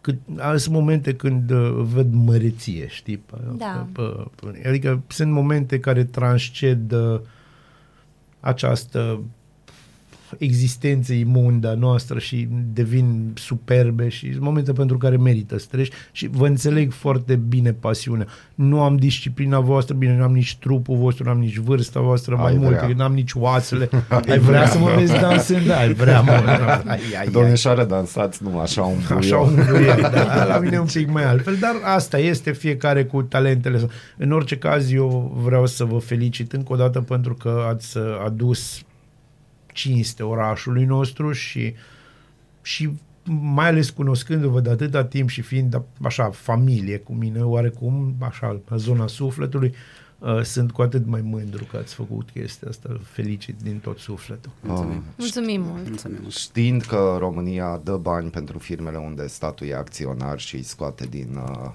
cât, sunt momente când uh, văd măreție, știi? Pe, Da. pe, pe, adică sunt momente care transced uh, această existenței imunde a noastră și devin superbe și sunt momente pentru care merită să treci și vă înțeleg foarte bine pasiunea. Nu am disciplina voastră, bine, nu am nici trupul vostru, nu am nici vârsta voastră, mai Ai mult, vrea. nu am nici oasele. [laughs] Ai vrea să mă vezi dansând? Da, ai vrea, mă. [laughs] Ai, ai, ai. Domnișoară, dansați numai așa un buion. Așa un buion, da, [laughs] la mine un pic mai altfel, dar asta este fiecare cu talentele sale. În orice caz, eu vreau să vă felicit încă o dată pentru că ați uh, adus cinste orașului nostru și, și mai ales cunoscându-vă de atâta timp și fiind așa familie cu mine, oarecum, așa, la zona sufletului, uh, sunt cu atât mai mândru că ați făcut chestia asta. Felicit din tot sufletul. Mulțumim. Mulțumim mult. Mulțumim mult. Știind că România dă bani pentru firmele unde statul e acționar și îi scoate din... Uh,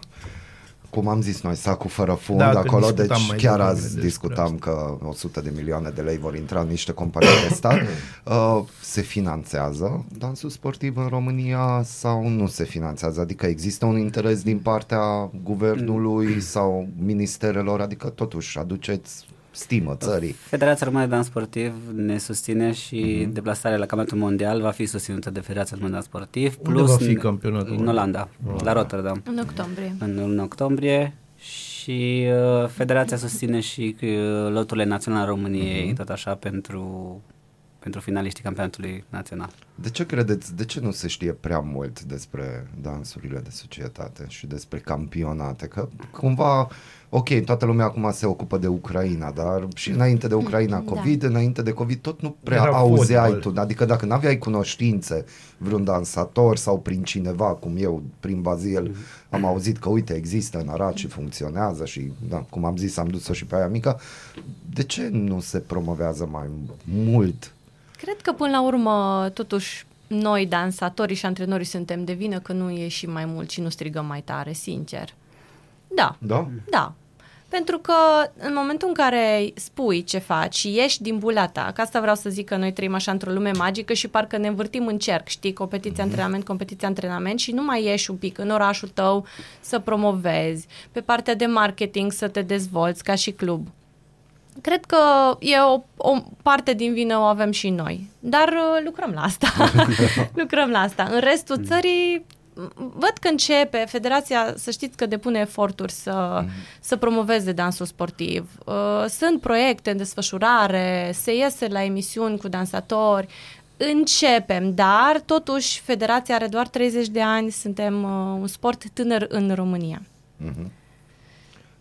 cum am zis noi, sacul fără fund Da, că acolo, discutam deci mai chiar devreme azi despre discutam că 100 de milioane de lei vor intra în niște companii de stat. [clears throat] Uh, se finanțează dansul sportiv în România sau nu se finanțează? Adică există un interes din partea guvernului [clears throat] sau ministerelor? Adică totuși aduceți stimă țării. Federația Română de Dans Sportiv ne susține și Mhm. deplasarea la campionatul mondial va fi susținută de Federația Română de Dans Sportiv. Unde va fi campionatul În mondial? Olanda, la Rotterdam, În octombrie. în luna octombrie și uh, Federația susține și uh, loturile naționale ale României, Mhm. tot așa, pentru, pentru finaliștii campionatului național. De ce credeți, de ce nu se știe prea mult despre dansurile de societate și despre campionate? Că cumva, ok, toată lumea acum se ocupă de Ucraina, dar și înainte de Ucraina Da. COVID, înainte de COVID, tot nu prea Era auzeai fotbal. tu. Adică dacă nu aveai cunoștințe vreun dansator sau prin cineva, cum eu, prin Bazil, am auzit că uite, există în Arad și funcționează și, da, cum am zis, am dus-o și pe aia mică, de ce nu se promovează mai mult? Cred că până la urmă, totuși, noi, dansatorii și antrenorii, suntem de vină că nu ieșim mai mult și nu strigăm mai tare, sincer. Da, Da? da. Pentru că în momentul în care spui ce faci și ieși din bula ta, că asta vreau să zic că noi trăim așa într-o lume magică și parcă ne învârtim în cerc, știi, competiție, antrenament, competiție, antrenament și nu mai ieși un pic în orașul tău să promovezi, pe partea de marketing să te dezvolți ca și club. Cred că e o, o parte din vină o avem și noi, dar uh, lucrăm la asta. [laughs] [laughs] lucrăm la asta. În restul țării m- văd că începe federația, să știți că depune eforturi să, să promoveze dansul sportiv. Uh, Sunt proiecte în desfășurare, se iese la emisiuni cu dansatori, începem, dar totuși federația are doar 30 de ani, suntem uh, un sport tânăr în România.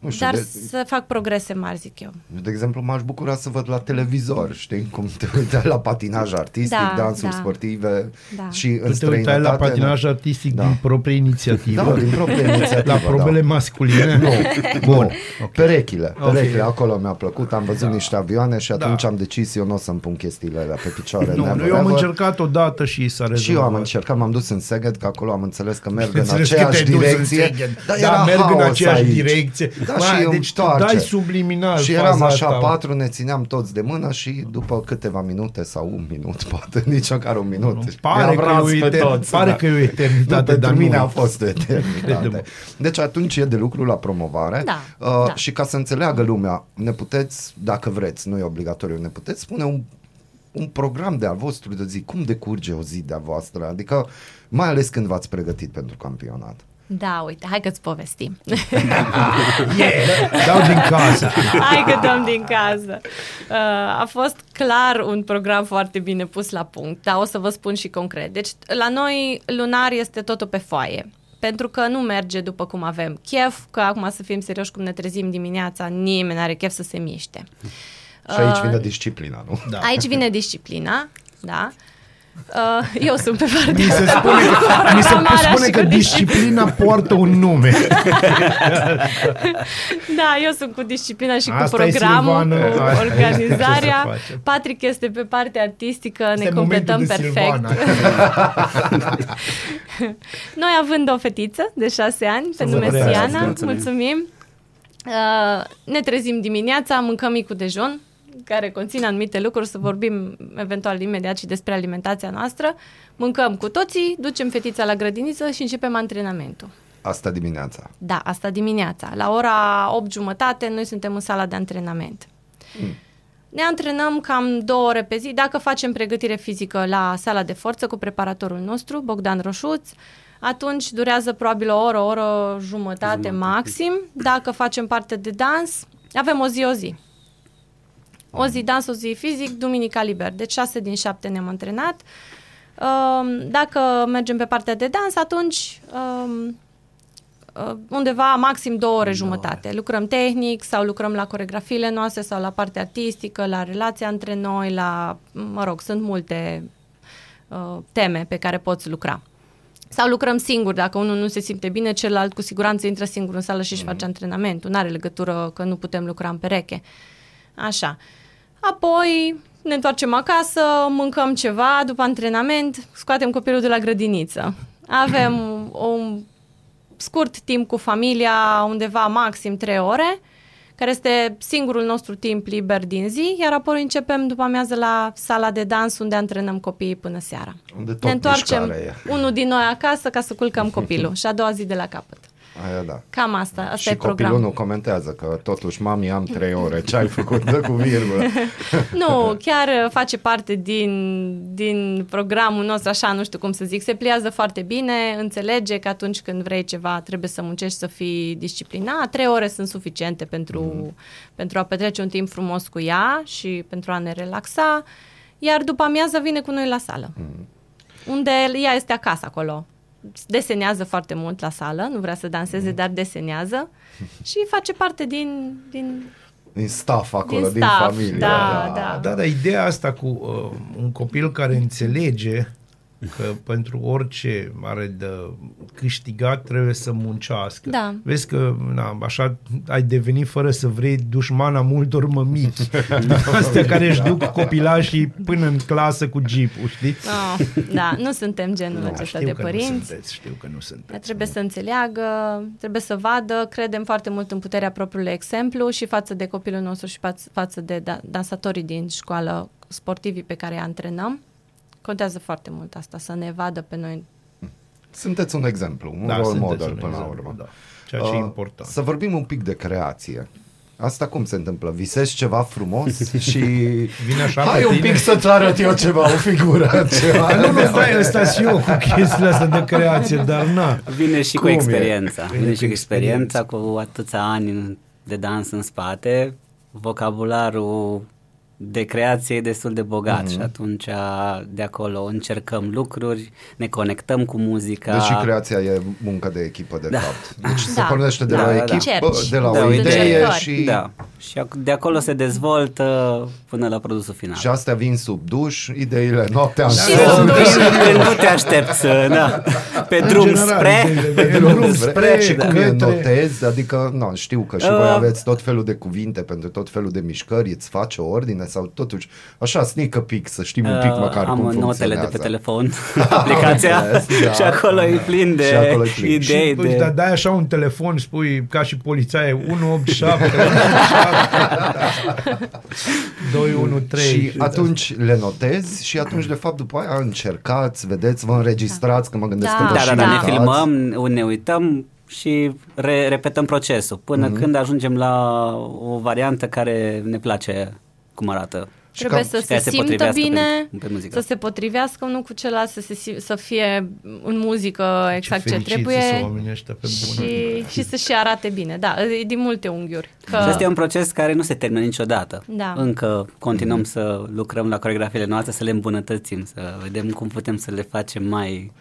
Nu știu, Dar de, să fac progrese mari, zic eu. de exemplu, m-aș bucura să văd la televizor, știi, cum te uitai la patinaj artistic, Da, dansuri da. sportive Da. și în Tu te uitai străinătate. la patinaj artistic Da. din proprie inițiativă? Da, din proprie [laughs] inițiativă, La probele da. masculine? [laughs] Nu, [laughs] Bun. nu. Perechile, Ok. perechile, acolo mi-a plăcut, am văzut niște avioane și atunci Da. am decis eu nu o să-mi pun chestiile alea pe picioare. Nu, never eu am ever. încercat odată și s-a rezolvat. Și eu am încercat, m-am dus în Seged, că acolo am înțeles că merg în Înțeles că aceeași te-ai dus în direcție. Seged. Dar da, era merg în haos aceeași aici. direcție. Da, Bă, și îmi deci tu întoarce. dai subliminal Și faza eram așa asta. patru, ne țineam toți de mână și după câteva minute sau un minut, [laughs] poate nici măcar un minut. Pare i-am că, e ras o pe eter- toți, pare da. că e o Nu, eternitate, pentru dar mine nu a e. fost o Crede-mă. eternitate. [laughs] Deci atunci e de lucru la promovare Da, uh, da. și ca să înțeleagă lumea, ne puteți, dacă vreți, nu e obligatoriu, ne puteți spune un, un program de al vostru de zi, cum decurge o zi de-a voastră, adică mai ales când v-ați pregătit pentru campionat. Da, uite, hai că-ți povestim. Yeah, [laughs] dau din casă. Hai că dăm din casă. Uh, a fost clar un program foarte bine pus la punct, dar o să vă spun și concret. Deci, la noi, lunar este totul pe foaie. Pentru că nu merge după cum avem chef, că acum să fim serioși cum ne trezim dimineața, nimeni nu are chef să se miște. Și aici Uh, vine disciplina, nu? Da. Aici vine disciplina, da. Uh, eu sunt pe partea Mi se asta. spune, mi se Programarea spune și că cu disciplina poartă un nume. [laughs] Da, eu sunt cu disciplina și Asta cu e programul, Silvana. cu Asta e organizarea. ce să facem. Patrick este pe partea artistică, ne Este completăm momentul de perfect. Silvana. [laughs] Noi având o fetiță de șase ani, pe vă nume trăiască. Siana, Mulțumim. mulțumim. Uh, ne trezim dimineața, mâncăm micul dejun, care conține anumite lucruri, să vorbim eventual imediat și despre alimentația noastră. Mâncăm cu toții, ducem fetița la grădiniță și începem antrenamentul. Asta dimineața. Da, asta dimineața. La ora 8 jumătate noi suntem în sala de antrenament. Ne antrenăm cam două ore pe zi, dacă facem pregătire fizică la sala de forță cu preparatorul nostru, Bogdan Roșuț, atunci durează probabil o oră, o oră jumătate, Jumătate. maxim. Dacă facem parte de dans, avem o zi, o zi. O zi dans, o zi fizic, duminica liber. Deci 6 din 7 ne-am antrenat. Um, Dacă mergem pe partea de dans, atunci um, uh, undeva maxim două ore jumătate. Lucrăm tehnic sau lucrăm la coregrafiile noastre sau la partea artistică, la relația între noi, la, mă rog, sunt multe uh, teme pe care poți lucra. Sau lucrăm singur, dacă unul nu se simte bine, celălalt cu siguranță intră singur în sală și își face antrenamentul. Nu are legătură că nu putem lucra în pereche. Așa. Apoi ne întoarcem acasă, mâncăm ceva după antrenament, scoatem copilul de la grădiniță. Avem [clears throat] un scurt timp cu familia, undeva maxim 3 ore, care este singurul nostru timp liber din zi, iar apoi începem după amiază la sala de dans unde antrenăm copiii până seara. Unde tot ne întoarcem mișcare e. unul din noi acasă ca să culcăm copilul și a doua zi de la capăt. Aia da. Cam asta, asta și e copilul programul. nu comentează că totuși, mami, am trei ore, ce ai făcut Dă cu virgulă? [laughs] Nu, chiar uh, face parte din, din programul nostru, așa, nu știu cum să zic, se pliază foarte bine, înțelege că atunci când vrei ceva trebuie să muncești, să fii disciplinat. Trei ore sunt suficiente pentru, mm. pentru a petrece un timp frumos cu ea și pentru a ne relaxa, iar după amiază vine cu noi la sală, mm. unde ea este acasă acolo. Desenează foarte mult la sală, nu vrea să danseze, mm. dar desenează [laughs] și face parte din, din Din staff acolo, din, Din staff, familie. da, da. Da, dar ideea asta cu uh, un copil care înțelege că pentru orice are de câștigat trebuie să muncească. Da. Vezi că na, așa ai devenit fără să vrei dușmana multor mămici. [laughs] Astea care își duc copilașii până în clasă cu jeepul, știi? Oh, da, nu suntem genul Da, acesta știu de că nu părinți. sunteți, știu că nu sunteți. Dar trebuie să înțeleagă, trebuie să vadă, credem foarte mult în puterea propriului exemplu și față de copilul nostru și față, față de da, dansatorii din școală, sportivii pe care îi antrenăm. Contează foarte mult asta, să ne vadă pe noi. Sunteți un exemplu, un Da, role sunteți model un până la exemplu, urmă. da. Ceea ce e Uh, important. Să vorbim un pic de creație. Asta cum se întâmplă? Visezi ceva frumos și... [laughs] Vine așa Hai pe un tine? pic să-ți arăt eu ceva, o figură, [laughs] ceva. Nu, nu, stai, ăsta și eu cu chestiile astea de creație, dar na. Vine și Cum cu e? experiența. Vine Vine cu și cu experiența, cu atâția ani de dans în spate. Vocabularul de creație e destul de bogat Mhm. mm-hmm. și atunci de acolo încercăm lucruri, ne conectăm cu muzica. Deci și creația e muncă de echipă, de Da. fapt. Deci se Da. pornește de Da, la o da, da. echipă, Încerci. de la Da, o o idee încercări. și... Da. Și ac- de acolo se dezvoltă până la produsul final. Și astea vin sub duș, ideile noaptea în Și somn. sub duș. Când nu te aștepți, da, pe În drum general, spre... de- de drum spre, și cum e către- notezi, adică, nu, știu că și Uh. voi aveți tot felul de cuvinte pentru tot felul de mișcări, îți face o ordine sau totuși, așa, sneak a peek, să știm un pic măcar am cum notele funcționează. de pe telefon, [laughs] [laughs] aplicația, înțeles, da. și acolo e plin de Și acolo e plin. idei. Și, de... da, dai așa un telefon, spui ca și polițaie 187 213 [laughs] Și atunci le notezi și atunci, de fapt, după aia încercați, vedeți, vă înregistrați, că mă gândesc Da. că vă Da, și da, da, ne uitați. filmăm, ne uităm și re- repetăm procesul până Mhm. când ajungem la o variantă care ne place cum arată. Și Trebuie cam- să și care se se simtă potrivească bine, pe- pe muzică. să se potrivească unul cu celălalt, să, se, sim- să fie în muzică exact ce, fericiți trebuie sunt oamenii ăștia pe bune. și, și să și arate bine. Da, e din multe unghiuri. Că, Și Asta e un proces care nu se termină niciodată. Da. Încă continuăm să lucrăm la coregrafiile noastre, să le îmbunătățim, să vedem cum putem să le facem mai...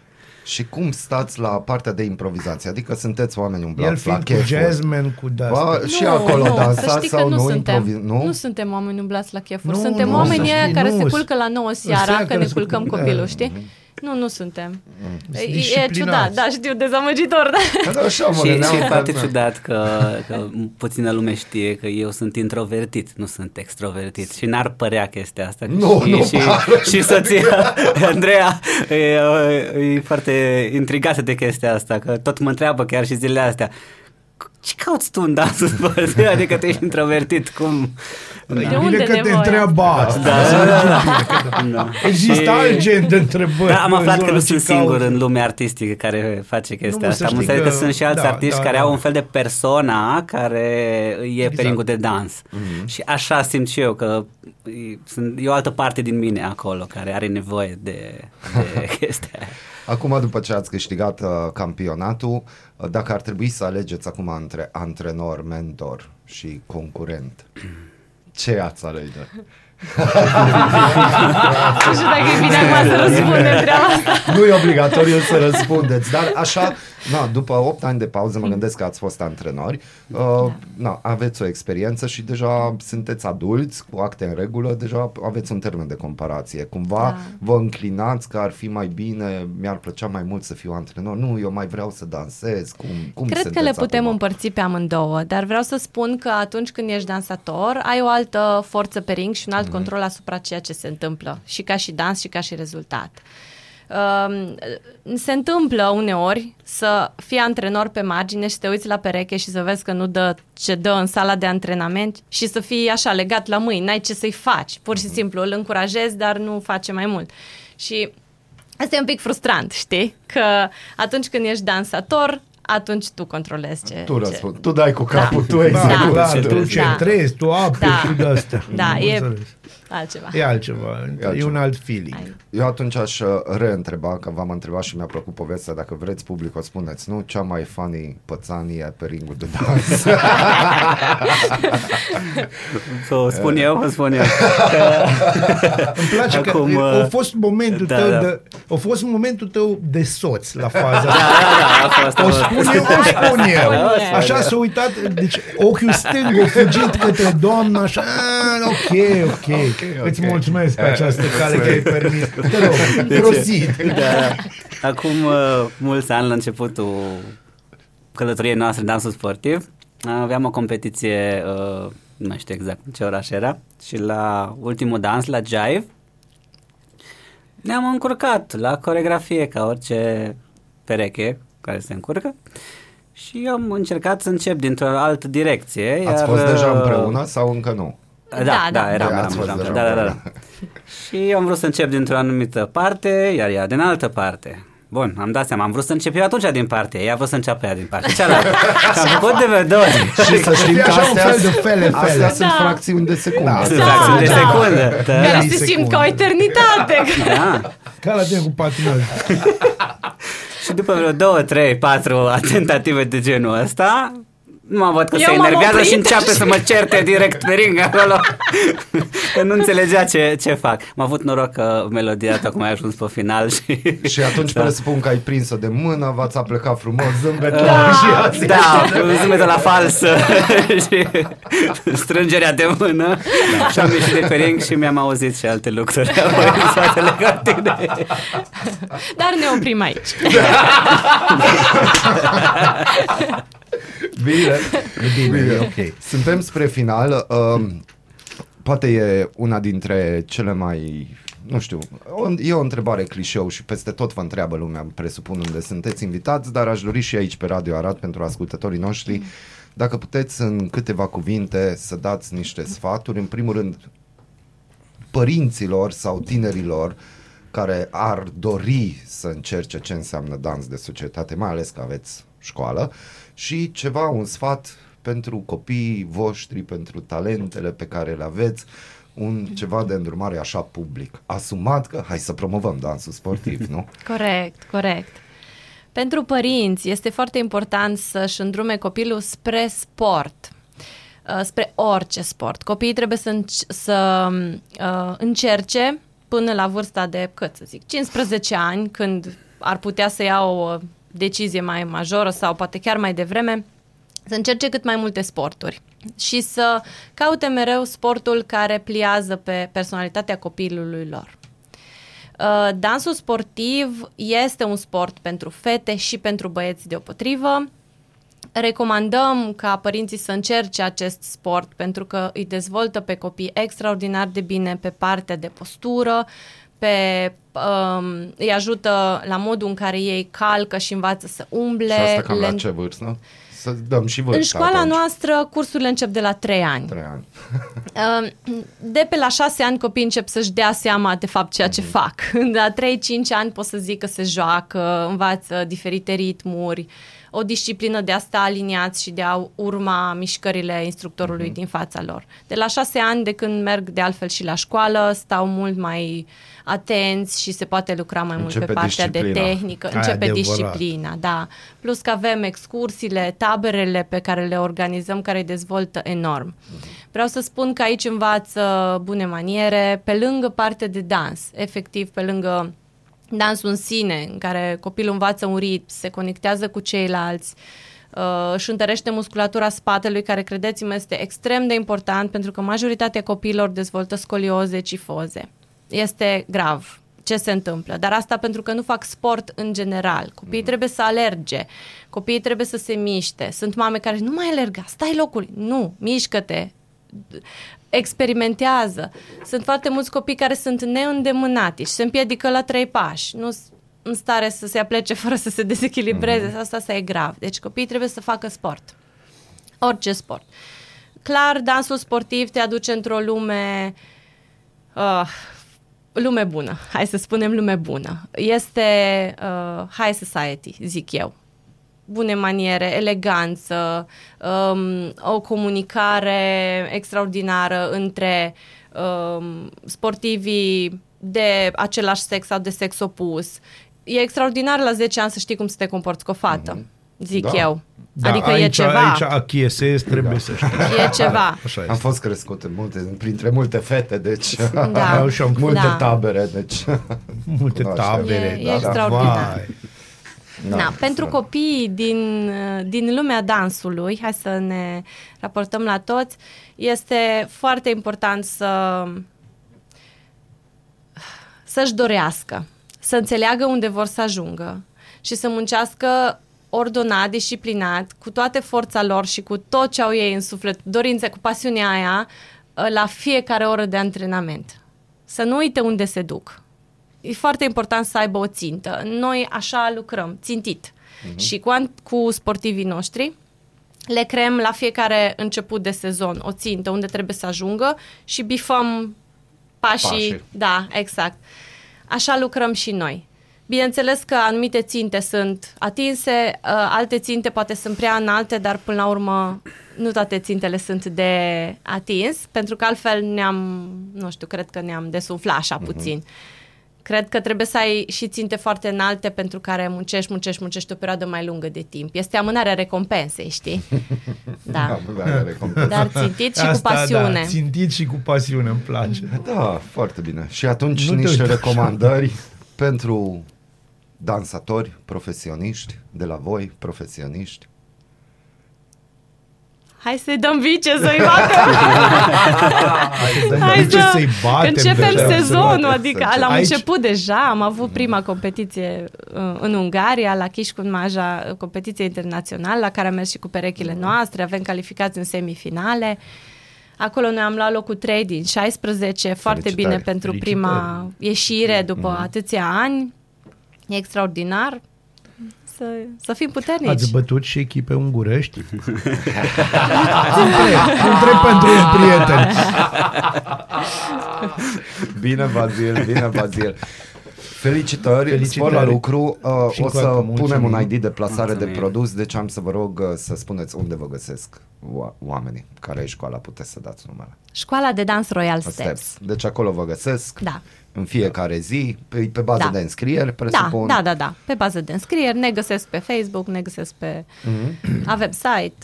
Și cum stați la partea de improvizație? Adică sunteți oameni El umblați la fiind cu chefuri. jazzman, cu Ba, de-astea. și acolo nu, să dansați știi că sau nu, nu, suntem. improvi- nu? nu suntem oameni umblați la chefuri. Nu, suntem nu, oamenii să ăia știi, care nu. se culcă la 9 seara Ăștia că care ne se culcăm culcă, copilul, da. știi? Nu, nu suntem. Sunt E, e disciplinați. ciudat, da, știu, dezamăgitor, da. Da, așa, mă și, gândeam și e că- foarte ciudat că, că puțină lume știe că eu sunt introvertit, nu sunt extrovertit și n-ar părea chestia asta. Nu, și, nu și, pare. și soția [laughs] Andreea e, e foarte intrigată de chestia asta, că tot mă întreabă chiar și zilele astea. Ce cauți tu în dansul sportiv? [laughs] Adică tu ești introvertit, cum... E De unde bine că te nevoia? întreabă asta. Da, da, da. da. Există Și- alt gen de întrebări. Da, am în aflat că zona nu ce sunt singur cauți. în lumea artistică care face chestia Nu, să asta. Am știi înțeles că, că- sunt și alți da, artiști da, care da. au un fel de persona care e Exact. pe ringul de dans. Și așa simt și eu că e, sunt, e o altă parte din mine acolo care are nevoie de, de [laughs] chestia aia. Acum, după ce ați câștigat uh, campionatul, uh, dacă ar trebui să alegeți acum între antrenor, mentor și concurent, [clears throat] ce ați alege? [laughs] Nu știu dacă e bine acum să răspundem treaba asta. nu e obligatoriu să răspundeți, dar așa, na, după 8 ani de pauză, mă gândesc că ați fost antrenori, uh, na, aveți o experiență și deja sunteți adulți, cu acte în regulă, deja aveți un termen de comparație. Cumva Da. vă înclinați că ar fi mai bine, mi-ar plăcea mai mult să fiu antrenor. Nu, eu mai vreau să dansez. Cum, cum Cred că sunteți le putem acum? împărți pe amândouă, dar vreau să spun că atunci când ești dansator, ai o altă forță pe ring și un alt Mhm. control asupra ceea ce se întâmplă, și ca și dans și ca și rezultat. Um, se întâmplă uneori să fii antrenor pe margine și te uiți la pereche și să vezi că nu dă ce dă în sala de antrenament și să fii așa legat la mâini, n-ai ce să-i faci. Pur și Mhm. simplu îl încurajezi, dar nu face mai mult. Și Asta e un pic frustrant, știi? Că atunci când ești dansator, atunci tu controlezi ce... Tu ce... răspund, tu dai cu capul, Da. tu Da, execuți. da, ce tu trebuie. centrezi, tu apri Da. și de astea. Da, Am e înțeles. Altceva. E altceva, e, altceva. un alt feeling. Ai. Eu atunci aș uh, reîntreba, că v-am întrebat și mi-a plăcut povestea, dacă vreți public o spuneți, nu? Cea mai funny pățanie pe ringul de dans. Să o spun eu, o spun eu. Îmi place Acum, că uh, a fost momentul da, tău da. de a fost momentul tău de soț la faza Da, asta. da, da, a fost, a O fost. spun eu, o spun eu. eu. Așa s-a uitat, deci ochiul stâng a fugit către doamna, așa, "Ah, ok, ok. Îți mulțumesc pe această [laughs] cale că ai permis. Te rog, prosit. [laughs] Da. Acum uh, mulți ani la începutul călătoriei noastre în dansul sportiv, aveam o competiție, uh, nu știu exact în ce oraș era, și la ultimul dans, la Jive, ne-am încurcat la coregrafie ca orice pereche care se încurcă și eu am încercat să încep dintr-o altă direcție. Ați iar, fost deja uh, împreună sau încă nu? Da, Da, da, da. da, eram, Da, eram, ați fost eram, deja da, da, da. împreună. Și eu am vrut să încep dintr-o anumită parte, iar ea din altă parte. Bun, am dat seama, am vrut să încep eu atunci din partea ei, ea a vrut să înceapă ea din partea cealaltă. [laughs] Și am făcut de vedori. Și să știm fie că așa un astea, fel de fele, astea fele. sunt Da. fracțiuni de secundă. Da. Sunt Da, fracțiuni de da. secundă. Care Da. se simt secunde. ca o eternitate. da. Ca la tine cu patinaj. [laughs] Și după vreo două, trei, patru [laughs] tentative de genul ăsta, nu mă văd că Eu se m-am enervează oprit și începe să mă certe direct pe ring acolo. că nu înțelegea ce, ce fac. Am avut noroc că melodia tocmai a ajuns pe final și... Și atunci Da. presupun că ai prins-o de mână, v-ați aplecat frumos, zâmbet Da, la și azi. da, zâmbetul la falsă [laughs] și strângerea de mână și am ieșit de pe ring și mi-am auzit și alte lucruri apoi în spatele cartinei. Dar ne oprim aici. [laughs] Bine, Bine, e ok. Suntem spre final. Um, poate e una dintre cele mai nu știu, o, e o întrebare clișeu și peste tot vă întreabă lumea, presupun unde sunteți invitați, dar aș dori și aici pe Radio Arad pentru ascultătorii noștri, dacă puteți în câteva cuvinte să dați niște sfaturi, în primul rând părinților sau tinerilor care ar dori să încerce ce înseamnă dans de societate, mai ales că aveți școală, și ceva, un sfat pentru copiii voștri, pentru talentele pe care le aveți, un ceva de îndrumare așa public, asumat că hai să promovăm dansul sportiv, nu? [laughs] Corect, corect. Pentru părinți este foarte important să-și îndrume copilul spre sport, uh, spre orice sport. Copiii trebuie să, înc- să uh, încerce până la vârsta de, cât să zic, 15 ani, când ar putea să ia o decizie mai majoră sau poate chiar mai devreme, să încerce cât mai multe sporturi și să caute mereu sportul care pliază pe personalitatea copilului lor. Uh, Dansul sportiv este un sport pentru fete și pentru băieți deopotrivă. Recomandăm ca părinții să încerce acest sport pentru că îi dezvoltă pe copii extraordinar de bine pe partea de postură, pe, um, îi ajută la modul în care ei calcă și învață să umble. și asta cam la len- ce vârstă? să dăm și vârsta În școala atunci. noastră, cursurile încep de la 3 ani. Trei ani. Uh, [laughs] De pe la 6 ani copiii încep să-și dea seama de fapt ceea ce fac. De [laughs] la 3-5 ani pot să zic că se joacă, învață diferite ritmuri, o disciplină de a sta aliniați și de a urma mișcările instructorului din fața lor. De la 6 ani, de când merg de altfel și la școală, stau mult mai atenți și se poate lucra mai mult Începe pe partea de disciplina. tehnică. Aia Începe adevărat. disciplina, da. Plus că avem excursiile, taberele pe care le organizăm, care îi dezvoltă enorm. Vreau să spun că aici învață bune maniere, pe lângă partea de dans, efectiv, pe lângă dansul în sine, în care copilul învață un ritm, se conectează cu ceilalți, uh, își întărește musculatura spatelui, care, credeți-mă, este extrem de important pentru că majoritatea copiilor dezvoltă scolioze, cifoze. Este grav ce se întâmplă, dar asta pentru că nu fac sport în general. Copiii trebuie să alerge, copiii trebuie să se miște. Sunt mame care nu mai alerga, stai locul, nu, mișcă-te, experimentează. Sunt foarte mulți copii care sunt neîndemânati și se împiedică la trei pași. Nu s- în stare să se aplece fără să se dezechilibreze. Mm. Asta, asta e grav. Deci copiii trebuie să facă sport. Orice sport. Clar, dansul sportiv te aduce într-o lume uh, lume bună. Hai să spunem lume bună. Este uh, high society, zic eu bune maniere, eleganță, um, o comunicare extraordinară între um, sportivii de același sex sau de sex opus. E extraordinar la 10 ani să știi cum să te comporți cu o fată, zic Da. eu. Da, adică aici, e ceva. Aici achiesezi, trebuie să știi. E ceva. Așa Am este. fost crescut în multe, printre multe fete, deci Da. [laughs] Și am multe Da. tabere, deci [laughs] Multe Așa. tabere. E- e da, extraordinar. vai. Da, da, pentru copiii din, din lumea dansului, hai să ne raportăm la toți, este foarte important să să-și dorească, să înțeleagă unde vor să ajungă și să muncească ordonat, disciplinat, cu toate forța lor și cu tot ce au ei în suflet, dorințe, cu pasiunea aia, la fiecare oră de antrenament. Să nu uite unde se duc. E foarte important să aibă o țintă. Noi așa lucrăm, țintit. Uh-huh. Și cu, an- cu sportivii noștri, le creăm la fiecare început de sezon o țintă unde trebuie să ajungă și bifăm pașii. Pașii. Da, exact. Așa lucrăm și noi. Bineînțeles că anumite ținte sunt atinse, uh, alte ținte poate sunt prea înalte, dar până la urmă nu toate țintele sunt de atins, pentru că altfel ne-am, nu știu, cred că ne-am desumflat așa puțin. Cred că trebuie să ai și ținte foarte înalte pentru care muncești, muncești, muncești o perioadă mai lungă de timp. Este amânarea recompensei, știi? [laughs] Da. Am avea recompensă. Dar țintit și cu Asta, pasiune. Da, țintit și cu pasiune, îmi place. Da, foarte bine. Și atunci Nu te niște uita recomandări pentru dansatori profesioniști, de la voi, profesioniști. Hai să-i dăm vice să-i bată. [laughs] Hai ce să să-i batem începem deja, să sezonul, batem, adică să l-am Aici- început deja, am avut prima competiție uh, în Ungaria, la Chișcun Maja, uh, competiție internațională, la care am mers și cu perechile noastre, avem calificați în semifinale. Acolo noi am luat locul 3 din 16, foarte Felicitări. bine pentru Felicitări. prima ieșire după atâția ani. E extraordinar. Să, să fim puternici. Ați bătut și echipe ungurești? [laughs] întreb, întreb pentru un prieten. Bine, Bazil, bine, Bazil. Felicitări, Felicitări. spor la lucru. Uh, Și o încă să o dată punem mulțumim. un ID de plasare de Mulțumim. produs, deci am să vă rog uh, să spuneți unde vă găsesc oa- oamenii care e școala, puteți să dați numele. Școala de dans Royal Steps. Steps. Deci acolo vă găsesc Da. În fiecare zi, pe, pe bază Da. de înscrieri, Da, presupun. da, da, da. Pe bază de înscrieri, ne găsesc pe Facebook, ne găsesc pe... Mhm. Avem site.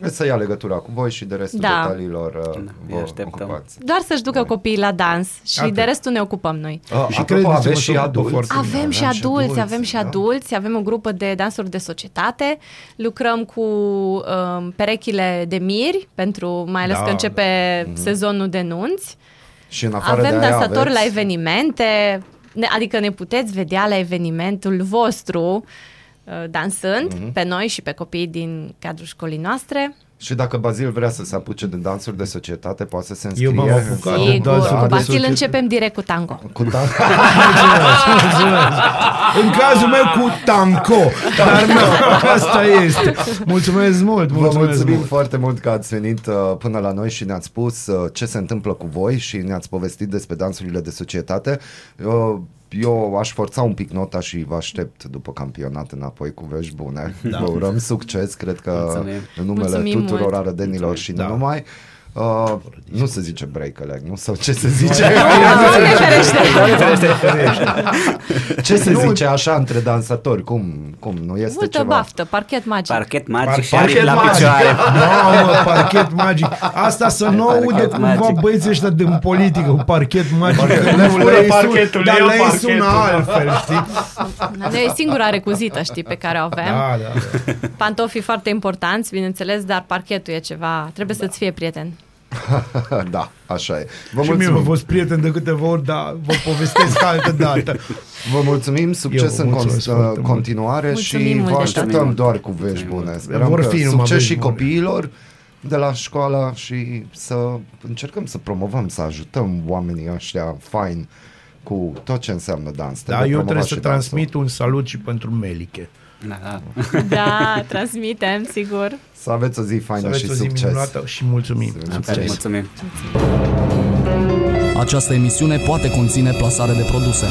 Să ia legătura cu voi și de restul Da. detaliilor uh, Da, îi vă așteptăm. ocupați. Doar să-și ducă Bun. copiii la dans și Atât. de restul ne ocupăm noi. Uh, Și apropo, credeți-mă, aveți se și ocupă adulți. foarte bine. Avem și adulți, avem și da? adulți, avem o grupă de dansuri de societate, lucrăm cu um, perechile de miri, pentru mai ales Da, că începe sezonul de nunți. Și în afară Avem de aia dansatori aveți... la evenimente, ne, adică ne puteți vedea la evenimentul vostru. uh, dansând Mhm. pe noi și pe copiii din cadrul școlii noastre. Și dacă Bazil vrea să se apuce de dansuri de societate, poate să se înscrie. Eu m-am apucat de Sigur, dansuri cu de Basil societate. începem direct cu tango. Cu dan- [laughs] Mulțumesc, mulțumesc. În cazul meu cu tanco. Dar nu, asta este. Mulțumesc mult, Vă mulțumesc mulțumim mult. foarte mult că ați venit uh, până la noi și ne-ați spus uh, ce se întâmplă cu voi și ne-ați povestit despre dansurile de societate. Uh, eu aș forța un pic nota și vă aștept după campionat înapoi cu vești bune. Da. Vă urăm succes, cred că Mulțumim. în numele Mulțumim tuturor mult. arădenilor și nu Da. numai. Uh, nu se zice break a leg, nu? Sau ce se [laughs] zice? ce se zice așa între dansatori? Cum, cum nu este Multă ceva? baftă, parchet magic. Parchet magic Par- și aripi parchet la magic. picioare. Mamă, parchet magic. Asta să nu Parchet audă cumva magic. băieții ăștia din politică cu parchet magic. că Le le fură sun- parchetul, le Dar iau le parchetul. sună altfel, știi? Da, E singura recuzită, știi, pe care o avem. Da, da, da. Pantofii foarte importanți, bineînțeles, dar parchetul e ceva, trebuie să-ți fie prieten. [laughs] da, așa e. Vă Și mie mulțumim. am fost prieten de câteva ori, dar vă povestesc altă dată. [laughs] Vă mulțumim, succes Eu în vă mulțumesc con- foarte mult. continuare Mulțumim și mult vă de așteptăm tot. doar cu vești bune. Sperăm Vor că fi numai succes vești și bune. copiilor de la școală și să încercăm să promovăm, să ajutăm oamenii ăștia fain cu tot ce înseamnă dans. Da, eu promovat trebuie și să dansul. transmit un salut și pentru Meliche. Da, da. Da, transmitem, sigur. Să aveți o zi Să faină aveți și o zi succes. minunată și mulțumim. Mulțumim. Mulțumim. Această emisiune poate conține plasare de produse.